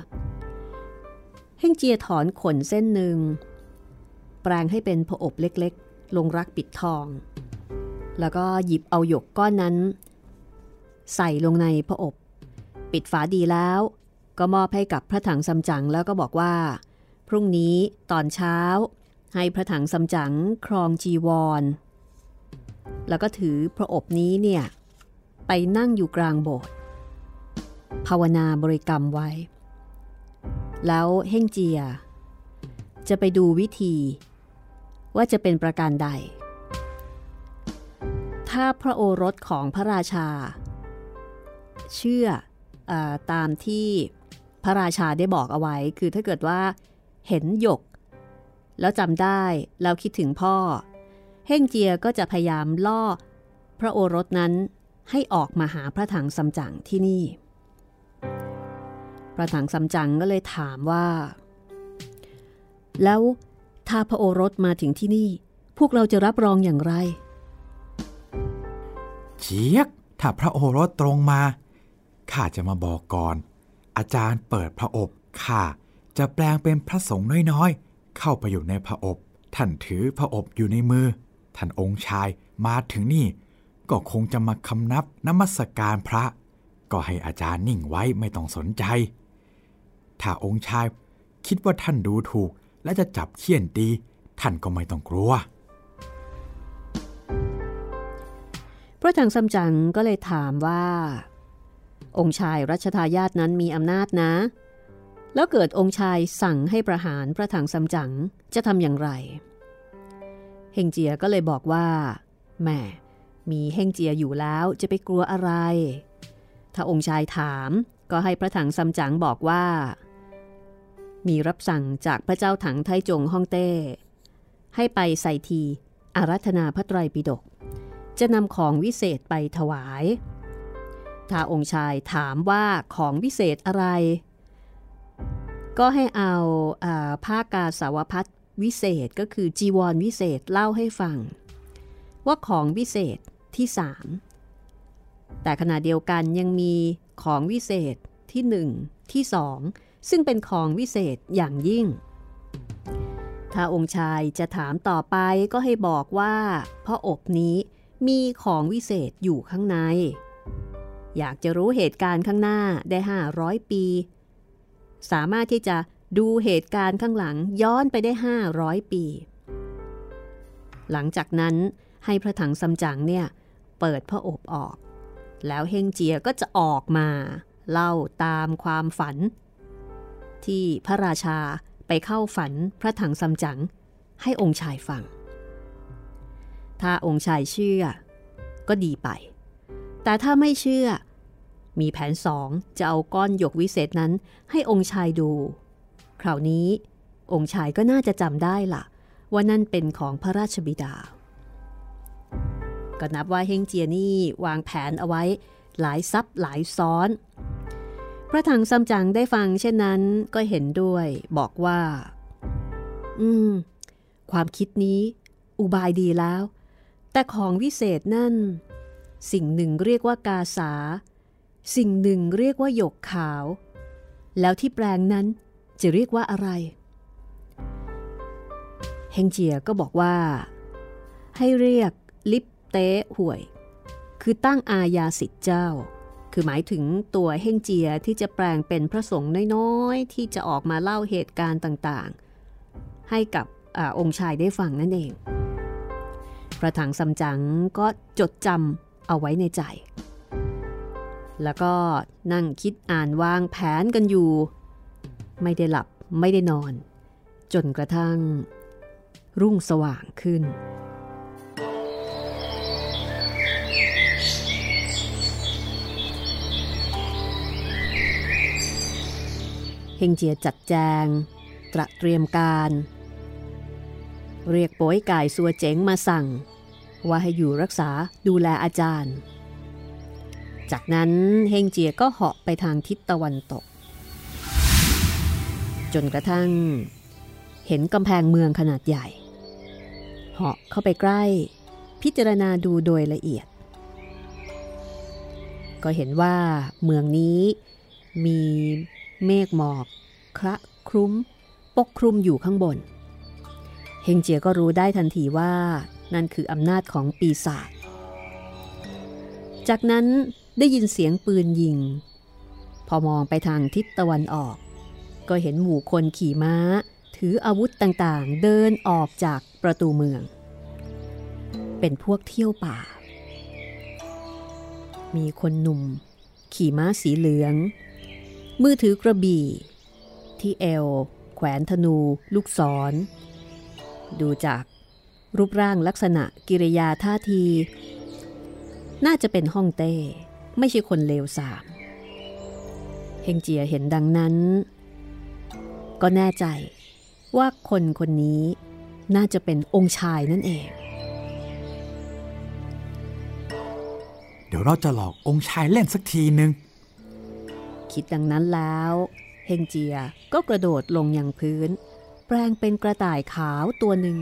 เฮงเจียถอนขนเส้นหนึ่ง แปลงให้เป็นผอบเล็กๆ ลงรักปิดทอง แล้วก็หยิบเอาหยกก้อนนั้น ใส่ลงในผอบ ปิดฝาดีแล้ว ก็มอบให้กับพระถังซัมจั๋งแล้วก็บอกว่า พรุ่งนี้ตอนเช้า ให้พระถังซัมจั๋งครองจีวร แล้วก็ถือพระอบนี้เนี่ย ไปนั่งอยู่กลางโบสถ์ภาวนาบริกรรมไว้ แล้วเฮ่งเจีย จะไปดูวิธี ว่าจะเป็นประการใด ถ้าพระโอรสของพระราชา เชื่ออตามที่ ระราชาได้บอกเอาไว้ คือถ้าเกิดว่าเห็นหยก แล้วจำได้แล้วคิดถึงพ่อ เฮ่งเจียก็จะพยายามล่อพระโอรสนั้นให้ออกมาหาพระถังซัมจั๋งที่นี่ พระถังซัมจั๋งก็เลยถามว่า แล้วถ้าพระโอรสมาถึงที่นี่ พวกเราจะรับรองอย่างไร เจี๊ยก ถ้าพระโอรสตรงมา ข้าจะมาบอกก่อน อาจารย์เปิดพระอบข้าจะแปลงเป็นพระสงฆ์น้อยๆ เข้าไปอยู่ในพระอบ ท่านถือพระอบอยู่ในมือ ท่านองค์ชายมาถึงนี่ ก็คงจะมาคำนับนมัสการพระ ก็ให้อาจารย์นิ่งไว้ไม่ต้องสนใจ ถ้าองค์ชายคิดว่าท่านดูถูกและจะจับเคี่ยนตี ท่านก็ไม่ต้องกลัว พระถังซัมจั๋งก็เลยถามว่า องค์ชายรัชทายาทนั้นมีอำนาจนะ แล้วเกิดองค์ชายสั่งให้ประหารพระถังซัมจั๋งจะทำอย่างไร เฮงเจียก็เลยบอกว่าแหม่มีเฮงเจียอยู่แล้วจะไปกลัวอะไร ถ้าองค์ชายถามก็ให้พระถังซัมจั๋งบอกว่า มีรับสั่งจากพระเจ้าถังไทจงฮ่องเต้ ให้ไปใส่ทีอารัธนาพระไตรปิฎกจะนำของวิเศษไปถวาย ถ้าองค์ชายถามว่าของวิเศษอะไร ก็ให้เอาอาผ้ากาสาวพัดวิเศษก็คือจีวรวิเศษเล่าให้ฟัง ว่าของวิเศษที่สามแต่ขณะเดียวกันยังมีของวิเศษที่หนึ่งที่สองซึ่งเป็นของวิเศษอย่างยิ่ง ถ้าองค์ชายจะถามต่อไปก็ให้บอกว่าพระอบนี้มีของวิเศษอยู่ข้างใน อยากจะรู้เหตุการณ์ข้างหน้าได้ 500 ปี สามารถที่จะดูเหตุการณ์ข้างหลังย้อนไปได้ 500 ปี หลังจากนั้นให้พระถังซัมจั๋งเนี่ยเปิดพระอบออก แล้วเฮงเจียก็จะออกมา เล่าตามความฝัน ที่พระราชาไปเข้าฝันพระถังซัมจั๋งให้องค์ชายฟัง ถ้าองค์ชายเชื่อ ก็ดีไป แต่ถ้าไม่เชื่อ มีแผนสองจะเอาก้อนหยกวิเศษนั้นให้องค์ชายดู คราวนี้องค์ชายก็น่าจะจำได้ล่ะ ว่านั่นเป็นของพระราชบิดา ก็นับว่าเฮงเจียนี่วางแผนเอาไว้หลายซับหลายซ้อน พระถังซัมจั๋งได้ฟังเช่นนั้นก็เห็นด้วยบอกว่า อืม ความคิดนี้ อุบายดีแล้ว แต่ของวิเศษนั่น สิ่งหนึ่งเรียกว่ากาสา สิ่งหนึ่งเรียกว่าหยกขาว แล้วที่แปลงนั้นจะเรียกว่าอะไร เฮงเจียก็บอกว่า ให้เรียกลิปเต้ห่วย คือตั้งอาญาสิทธิ์เจ้า คือหมายถึงตัวเฮงเจียที่จะแปลงเป็นพระสงฆ์น้อยๆ ที่จะออกมาเล่าเหตุการณ์ต่างๆ ให้กับอองค์ชายได้ฟังนั่นเอง พระถังซัมจั๋งก็จดจำ เอาไว้ในใจ แล้วก็นั่งคิดอ่านวางแผนกันอยู่ ไม่ได้หลับไม่ได้นอน จนกระทั่ง รุ่งสว่างขึ้น เฮงเจียจัดแจง ตระเตรียมการ เรียกโป้ยกายสัวเจ๋งมาสั่ง ว่าให้อยู่รักษาดูแลอาจารย์ จากนั้นเฮงเจียก็เหาะไปทางทิศตะวันตก จนกระทั่ง เห็นกำแพงเมืองขนาดใหญ่ เหาะเข้าไปใกล้ พิจารณาดูโดยละเอียด ก็เห็นว่าเมืองนี้มีเมฆหมอกคระคลุ้ม ปกคลุมอยู่ข้างบน เฮงเจียก็รู้ได้ทันทีว่า นั่นคืออำนาจของปีศาจ จากนั้นได้ยินเสียงปืนยิง พอมองไปทางทิศตะวันออก ก็เห็นหมู่คนขี่ม้า ถืออาวุธต่างๆ เดินออกจากประตูเมือง เป็นพวกเที่ยวป่า มีคนหนุ่ม ขี่ม้าสีเหลือง มือถือกระบี่ ที่เอว แขวนธนู ลูกศร ดูจาก รูปร่างลักษณะกิริยาท่าที น่าจะเป็นฮ่องเต้ ไม่ใช่คนเลวสามเฮงเจียเห็นดังนั้น ก็แน่ใจว่าคนคนนี้น่าจะเป็นองค์ชายนั่นเอง เดี๋ยวเราจะหลอกองค์ชายเล่นสักทีหนึ่งคิดดังนั้นแล้วเฮงเจียก็กระโดดลงยังพื้น แปลงเป็นกระต่ายขาวตัวหนึ่ง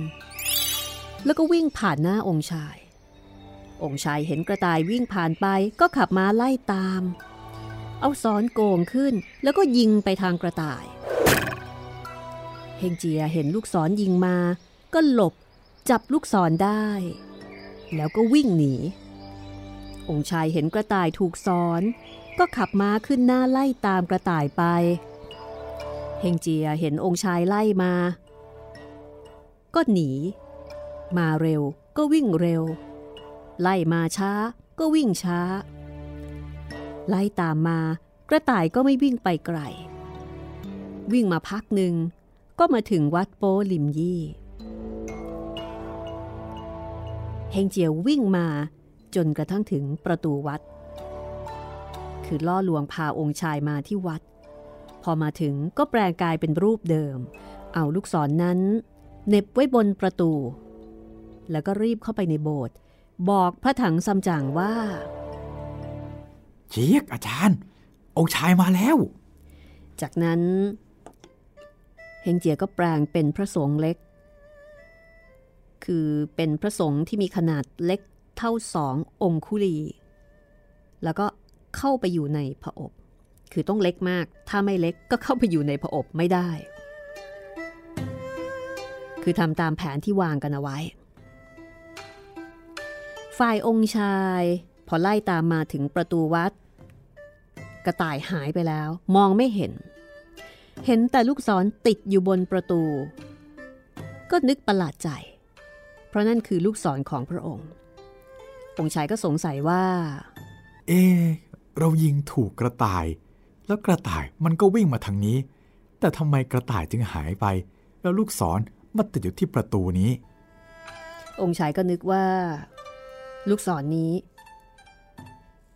แล้วก็วิ่งผ่านหน้าองค์ชาย องค์ชายเห็นกระต่ายวิ่งผ่านไปก็ขับม้าไล่ตาม เอาซ้อนโกงขึ้นแล้วก็ยิงไปทางกระต่าย เฮงเจียเห็นลูกศรยิงมา ก็หลบจับลูกศรได้ แล้วก็วิ่งหนี องค์ชายเห็นกระต่ายถูกซ้อน ก็ขับม้าขึ้นหน้าไล่ตามกระต่ายไป เฮงเจียเห็นองค์ชายไล่มา ก็หนี มาเร็วก็วิ่งเร็ว ไล่มาช้าก็วิ่งช้า ไล่ตามมากระต่ายก็ไม่วิ่งไปไกล วิ่งมาพักหนึ่ง ก็มาถึงวัดโปลิมยี่เฮงเจียววิ่งมาจนกระทั่งถึงประตูวัด คือล่อลวงพาองค์ชายมาที่วัด พอมาถึงก็แปลงกายเป็นรูปเดิม เอาลูกศรนนั้นเน็บไว้บนประตู แล้วก็รีบเข้าไปในโบสถ์บอกพระถังซัมจั๋งว่าเชียกอาจารย์ องค์ชายมาแล้ว จากนั้นเฮงเจียก็แปลงเป็นพระสงฆ์เล็ก คือเป็นพระสงฆ์ที่มีขนาดเล็กเท่าสององคุลี แล้วก็เข้าไปอยู่ในผอบ คือต้องเล็กมาก ถ้าไม่เล็กก็เข้าไปอยู่ในผอบไม่ได้ คือทำตามแผนที่วางกันเอาไว้ ฝ่ายองค์ชาย พอไล่ตามมาถึงประตูวัด กระต่ายหายไปแล้ว มองไม่เห็น เห็นแต่ลูกศรติดอยู่บนประตู ก็นึกประหลาดใจ เพราะนั่นคือลูกศรของพระองค์ องค์ชายก็สงสัยว่า เอ๊ะเรายิงถูกกระต่าย แล้วกระต่ายมันก็วิ่งมาทางนี้ แต่ทำไมกระต่ายจึงหายไป แล้วลูกศรมาติดอยู่ที่ประตูนี้ องค์ชายก็นึกว่า ลูกศรนนี้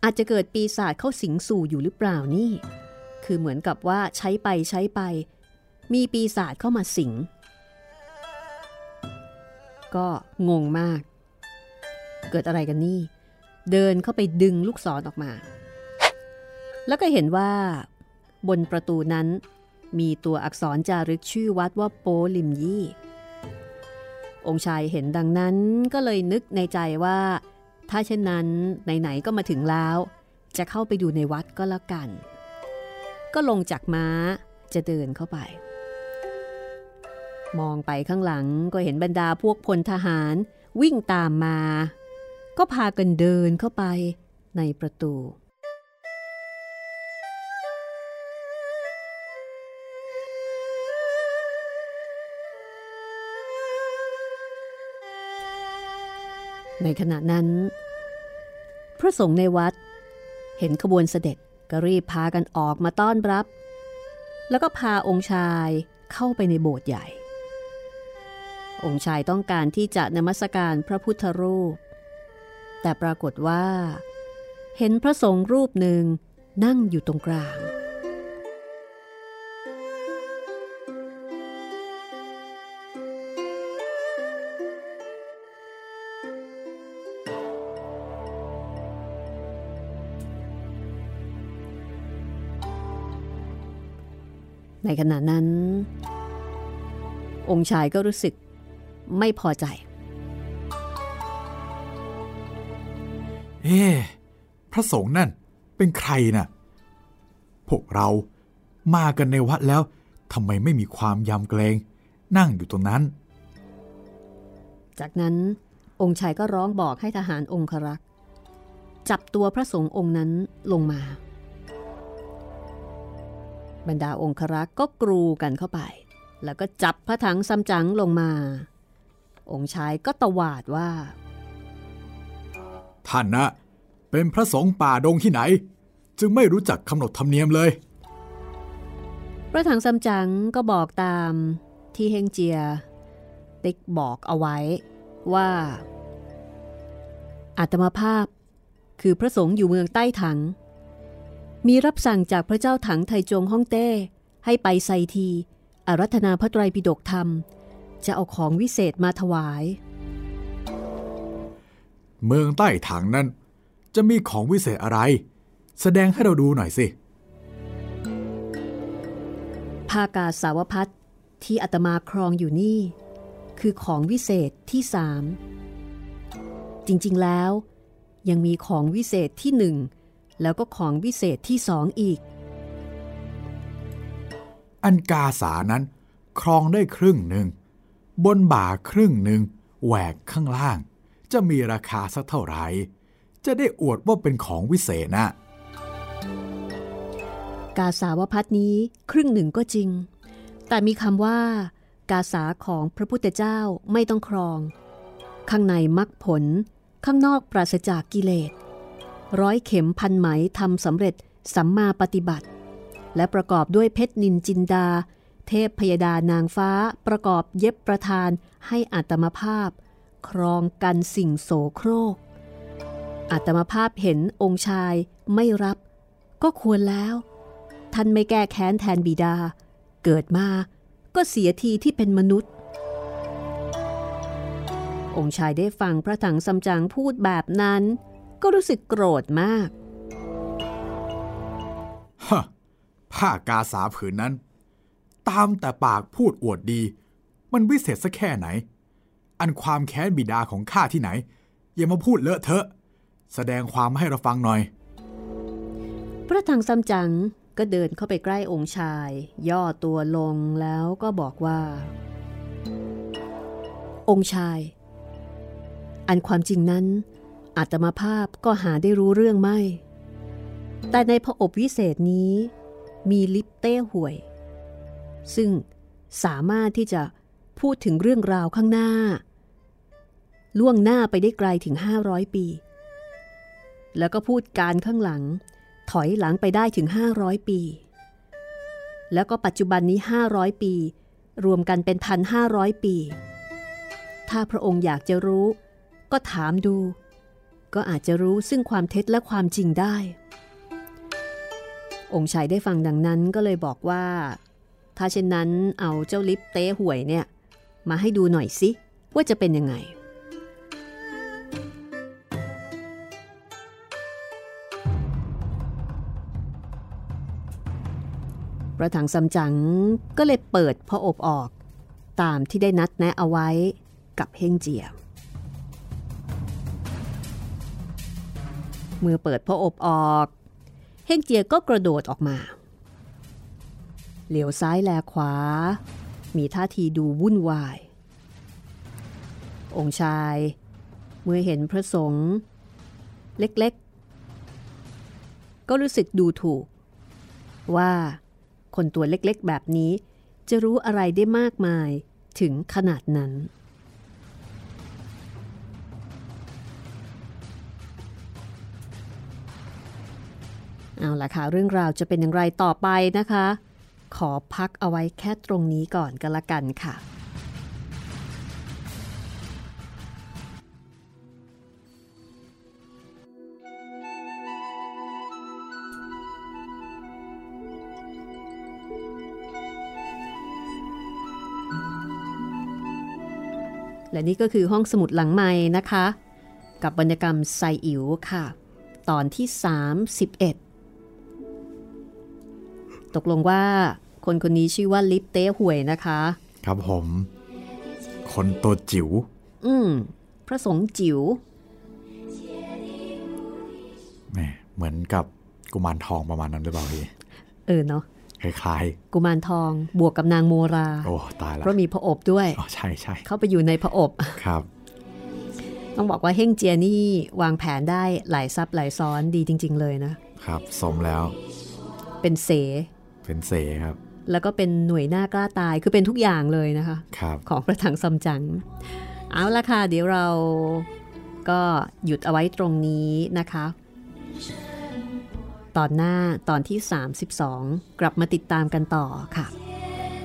อาจจะเกิดปีศาจเข้าสิงสู่อยู่หรือเปล่านี่ คือเหมือนกับว่าใช้ไปใช้ไป มีปีศาจเข้ามาสิง ก็งงมาก เกิดอะไรกันนี่ เดินเข้าไปดึงลูกศรออกมา แล้วก็เห็นว่า บนประตูนั้น มีตัวอักษรจารึกชื่อวัดว่าโปลิมยี่องค์ชายเห็นดังนั้นก็เลยนึกในใจว่า ถ้าเช่นนั้นไหนๆก็มาถึงแล้ว จะเข้าไปดูในวัดก็แล้วกัน ก็ลงจากม้าจะเดินเข้าไป มองไปข้างหลังก็เห็นบรรดาพวกพลทหารวิ่งตามมา ก็พากันเดินเข้าไปในประตู ในขณะนั้น พระสงฆ์ในวัด เห็นขบวนเสด็จก็รีบพากันออกมาต้อนรับ แล้วก็พาองค์ชายเข้าไปในโบสถ์ใหญ่ องค์ชายต้องการที่จะนมัสการพระพุทธรูป แต่ปรากฏว่า เห็นพระสงฆ์รูปหนึ่งนั่งอยู่ตรงกลาง ในขณะนั้น องค์ชายก็รู้สึกไม่พอใจ เอ๊ะพระสงฆ์นั่นเป็นใครน่ะ พวกเรามากันในวัดแล้วทำไมไม่มีความยำเกรง นั่งอยู่ตรงนั้น จากนั้นองค์ชายก็ร้องบอกให้ทหารองครักษ์จับตัวพระสงฆ์องค์นั้นลงมา บรรดาองครักษ์ก็กรูกันเข้าไป แล้วก็จับพระถังซัมจั๋งลงมา องค์ชายก็ตวาดว่า ท่านนะ เป็นพระสงฆ์ป่าดงที่ไหน จึงไม่รู้จักกำหนดธรรมเนียมเลย พระถังซัมจั๋งก็บอกตามที่เฮงเจีย ติ๊กบอกเอาไว้ว่าอาตมาภาพ คือพระสงฆ์อยู่เมืองใต้ถัง มีรับสั่งจากพระเจ้าถังไทจงฮ่องเต้ ให้ไปไซทีอารัธนาพระไตรปิฎกธรรม จะเอาของวิเศษมาถวาย เมืองใต้ถังนั้น จะมีของวิเศษอะไร แสดงให้เราดูหน่อยสิภากาสาวพัดที่อาตมาครองอยู่นี่ คือของวิเศษที่สามจริงๆแล้ว ยังมีของวิเศษที่หนึ่ง แล้วก็ของวิเศษที่สองอีก อันกาสานั้น ครองได้ครึ่งหนึ่ง บนบ่าครึ่งหนึ่งแหวกข้างล่าง จะมีราคาสักเท่าไหร่ จะได้อวดว่าเป็นของวิเศษนะกาสาวพัดนี้ครึ่งหนึ่งก็จริง แต่มีคำว่า กาสาของพระพุทธเจ้าไม่ต้องครอง ข้างในมรรคผล ข้างนอกปราศจากกิเลส ร้อยเข็มพันไหมทำสำเร็จสัมมาปฏิบัติ และประกอบด้วยเพชรนินจินดา เทพพยดานางฟ้าประกอบเย็บประทานให้อัตมภาพ ครองกันสิ่งโสโครก อัตมภาพเห็นองค์ชายไม่รับ ก็ควรแล้ว ท่านไม่แก้แค้นแทนบิดา เกิดมาก็เสียทีที่เป็นมนุษย์องค์ชายได้ฟังพระถังซัมจั๋งพูดแบบนั้น ก็รู้สึกโกรธมากฮะผ้ากาสาผืนนั้น ตามแต่ปากพูดอวดดี มันวิเศษสักแค่ไหน อันความแค้นบิดาของข้าที่ไหน อย่ามาพูดเลอะเทอะ แสดงความให้เราฟังหน่อย พระถังซัมจั๋งก็เดินเข้าไปใกล้องค์ชาย ย่อตัวลงแล้วก็บอกว่า องค์ชาย อันความจริงนั้น อาตมาภาพก็หาได้รู้เรื่องไม่ แต่ในพระอบวิเศษนี้มีลิปเต้ห่วย ซึ่งสามารถที่จะพูดถึงเรื่องราวข้างหน้า ล่วงหน้าไปได้ไกลถึง 500 ปี แล้วก็พูดการข้างหลัง ถอยหลังไปได้ถึง 500 ปี แล้วก็ปัจจุบันนี้ 500 ปี รวมกันเป็น 1,500 ปี ถ้าพระองค์อยากจะรู้ ก็ถามดู ก็อาจจะรู้ซึ่งความเท็จและความจริงได้ องค์ชายได้ฟังดังนั้นก็เลยบอกว่า ถ้าเช่นนั้นเอาเจ้าลิปเต้ห่วยเนี่ย มาให้ดูหน่อยสิ ว่าจะเป็นยังไง พระถังซัมจั๋งก็เลยเปิดพระอบออก ตามที่ได้นัดแนะเอาไว้กับเฮงเจียเมื่อเปิดพระอบออก เฮงเจียก็กระโดดออกมา เหลียวซ้ายแลขวา มีท่าทีดูวุ่นวาย องค์ชาย เมื่อเห็นพระสงฆ์เล็กๆ ก็รู้สึกดูถูก ว่าคนตัวเล็กๆแบบนี้จะรู้อะไรได้มากมายถึงขนาดนั้น เอาละค่ะ เรื่องราวจะเป็นอย่างไรต่อไปนะคะ ขอพักเอาไว้แค่ตรงนี้ก่อนกันละกันค่ะและนี่ก็คือห้องสมุดหลังใหม่นะคะ กับบรรยกรรมไซอิ๋วค่ะ ตอนที่ 31 ตกลงว่าคนคนนี้ชื่อว่าลิปเต้ห่วยนะคะ ครับผม คนตัวจิ๋ว อืม พระสงฆ์จิ๋วแหมเหมือนกับกุมารทองประมาณนั้นหรือเปล่าพี่ เออเนาะคล้ายกุมารทองบวกกับนางโมราๆโอ้ตายเพละราะมีพระอบด้วย อ๋อใช่ใช่เข้าไปอยู่ในพระอบครับ ต้องบอกว่าเฮ่งเจียนี่วางแผนได้หลายซับหลายซ้อนดีจริง ๆ เลยนะ ครับ สมแล้ว เป็นเส เป็นเสครับ แล้วก็เป็นหน่วยหน้ากล้าตายคือเป็นทุกอย่างเลยนะคะครับของพระถังซัมจั๋งเอาละค่ะ เดี๋ยวเราก็หยุดเอาไว้ตรงนี้นะคะ ตอนหน้าตอนที่ 32 กลับมาติดตามกันต่อค่ะ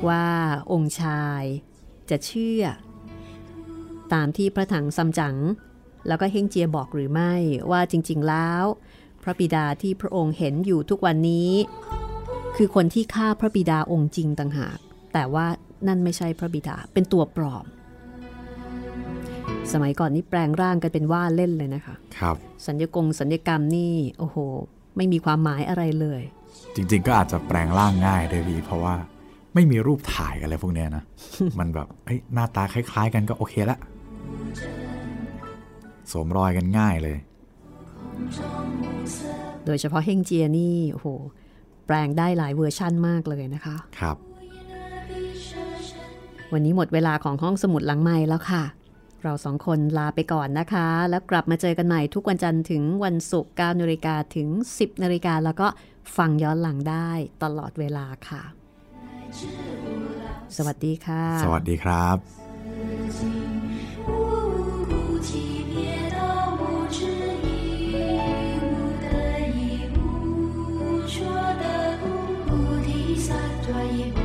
ว่าองค์ชายจะเชื่อ ตามที่พระถังซัมจั๋งแล้วก็เฮงเจียบอกหรือไม่ว่าจริง ๆแล้ว พระบิดาที่พระองค์เห็นอยู่ทุกวันนี้ คือคนที่ฆ่าพระบิดาองค์จริงต่างหาก แต่ว่านั่นไม่ใช่พระบิดาเป็นตัวปลอม สมัยก่อนนี่แปลงร่างกันเป็นว่าเล่นเลยนะคะ ครับ สัญญกงสัญญกรรมนี่โอ้โห ไม่มีความหมายอะไรเลย จริง ๆ ก็อาจจะแปลงร่างง่ายด้วยพี่เพราะว่าไม่มีรูปถ่ายอะไรพวกเนี้ยนะ มันแบบเอ้ยหน้าตาคล้ายๆ กันก็โอเคละสวมรอยกันง่ายเลย โดยเฉพาะเฮงเจียนี่โอ้โห แปลงได้หลายเวอร์ชั่นมากเลยนะคะ ครับ วันนี้หมดเวลาของห้องสมุดหลังไมค์แล้วค่ะ เราสองคนลาไปก่อนนะคะ แล้วกลับมาเจอกันใหม่ทุกวันจันทร์ถึงวันศุกร์9นาฬิกาถึง 10นาฬิกาแล้วก็ฟังย้อนหลังได้ตลอดเวลาค่ะ สวัสดีค่ะ สวัสดีครับ 这一步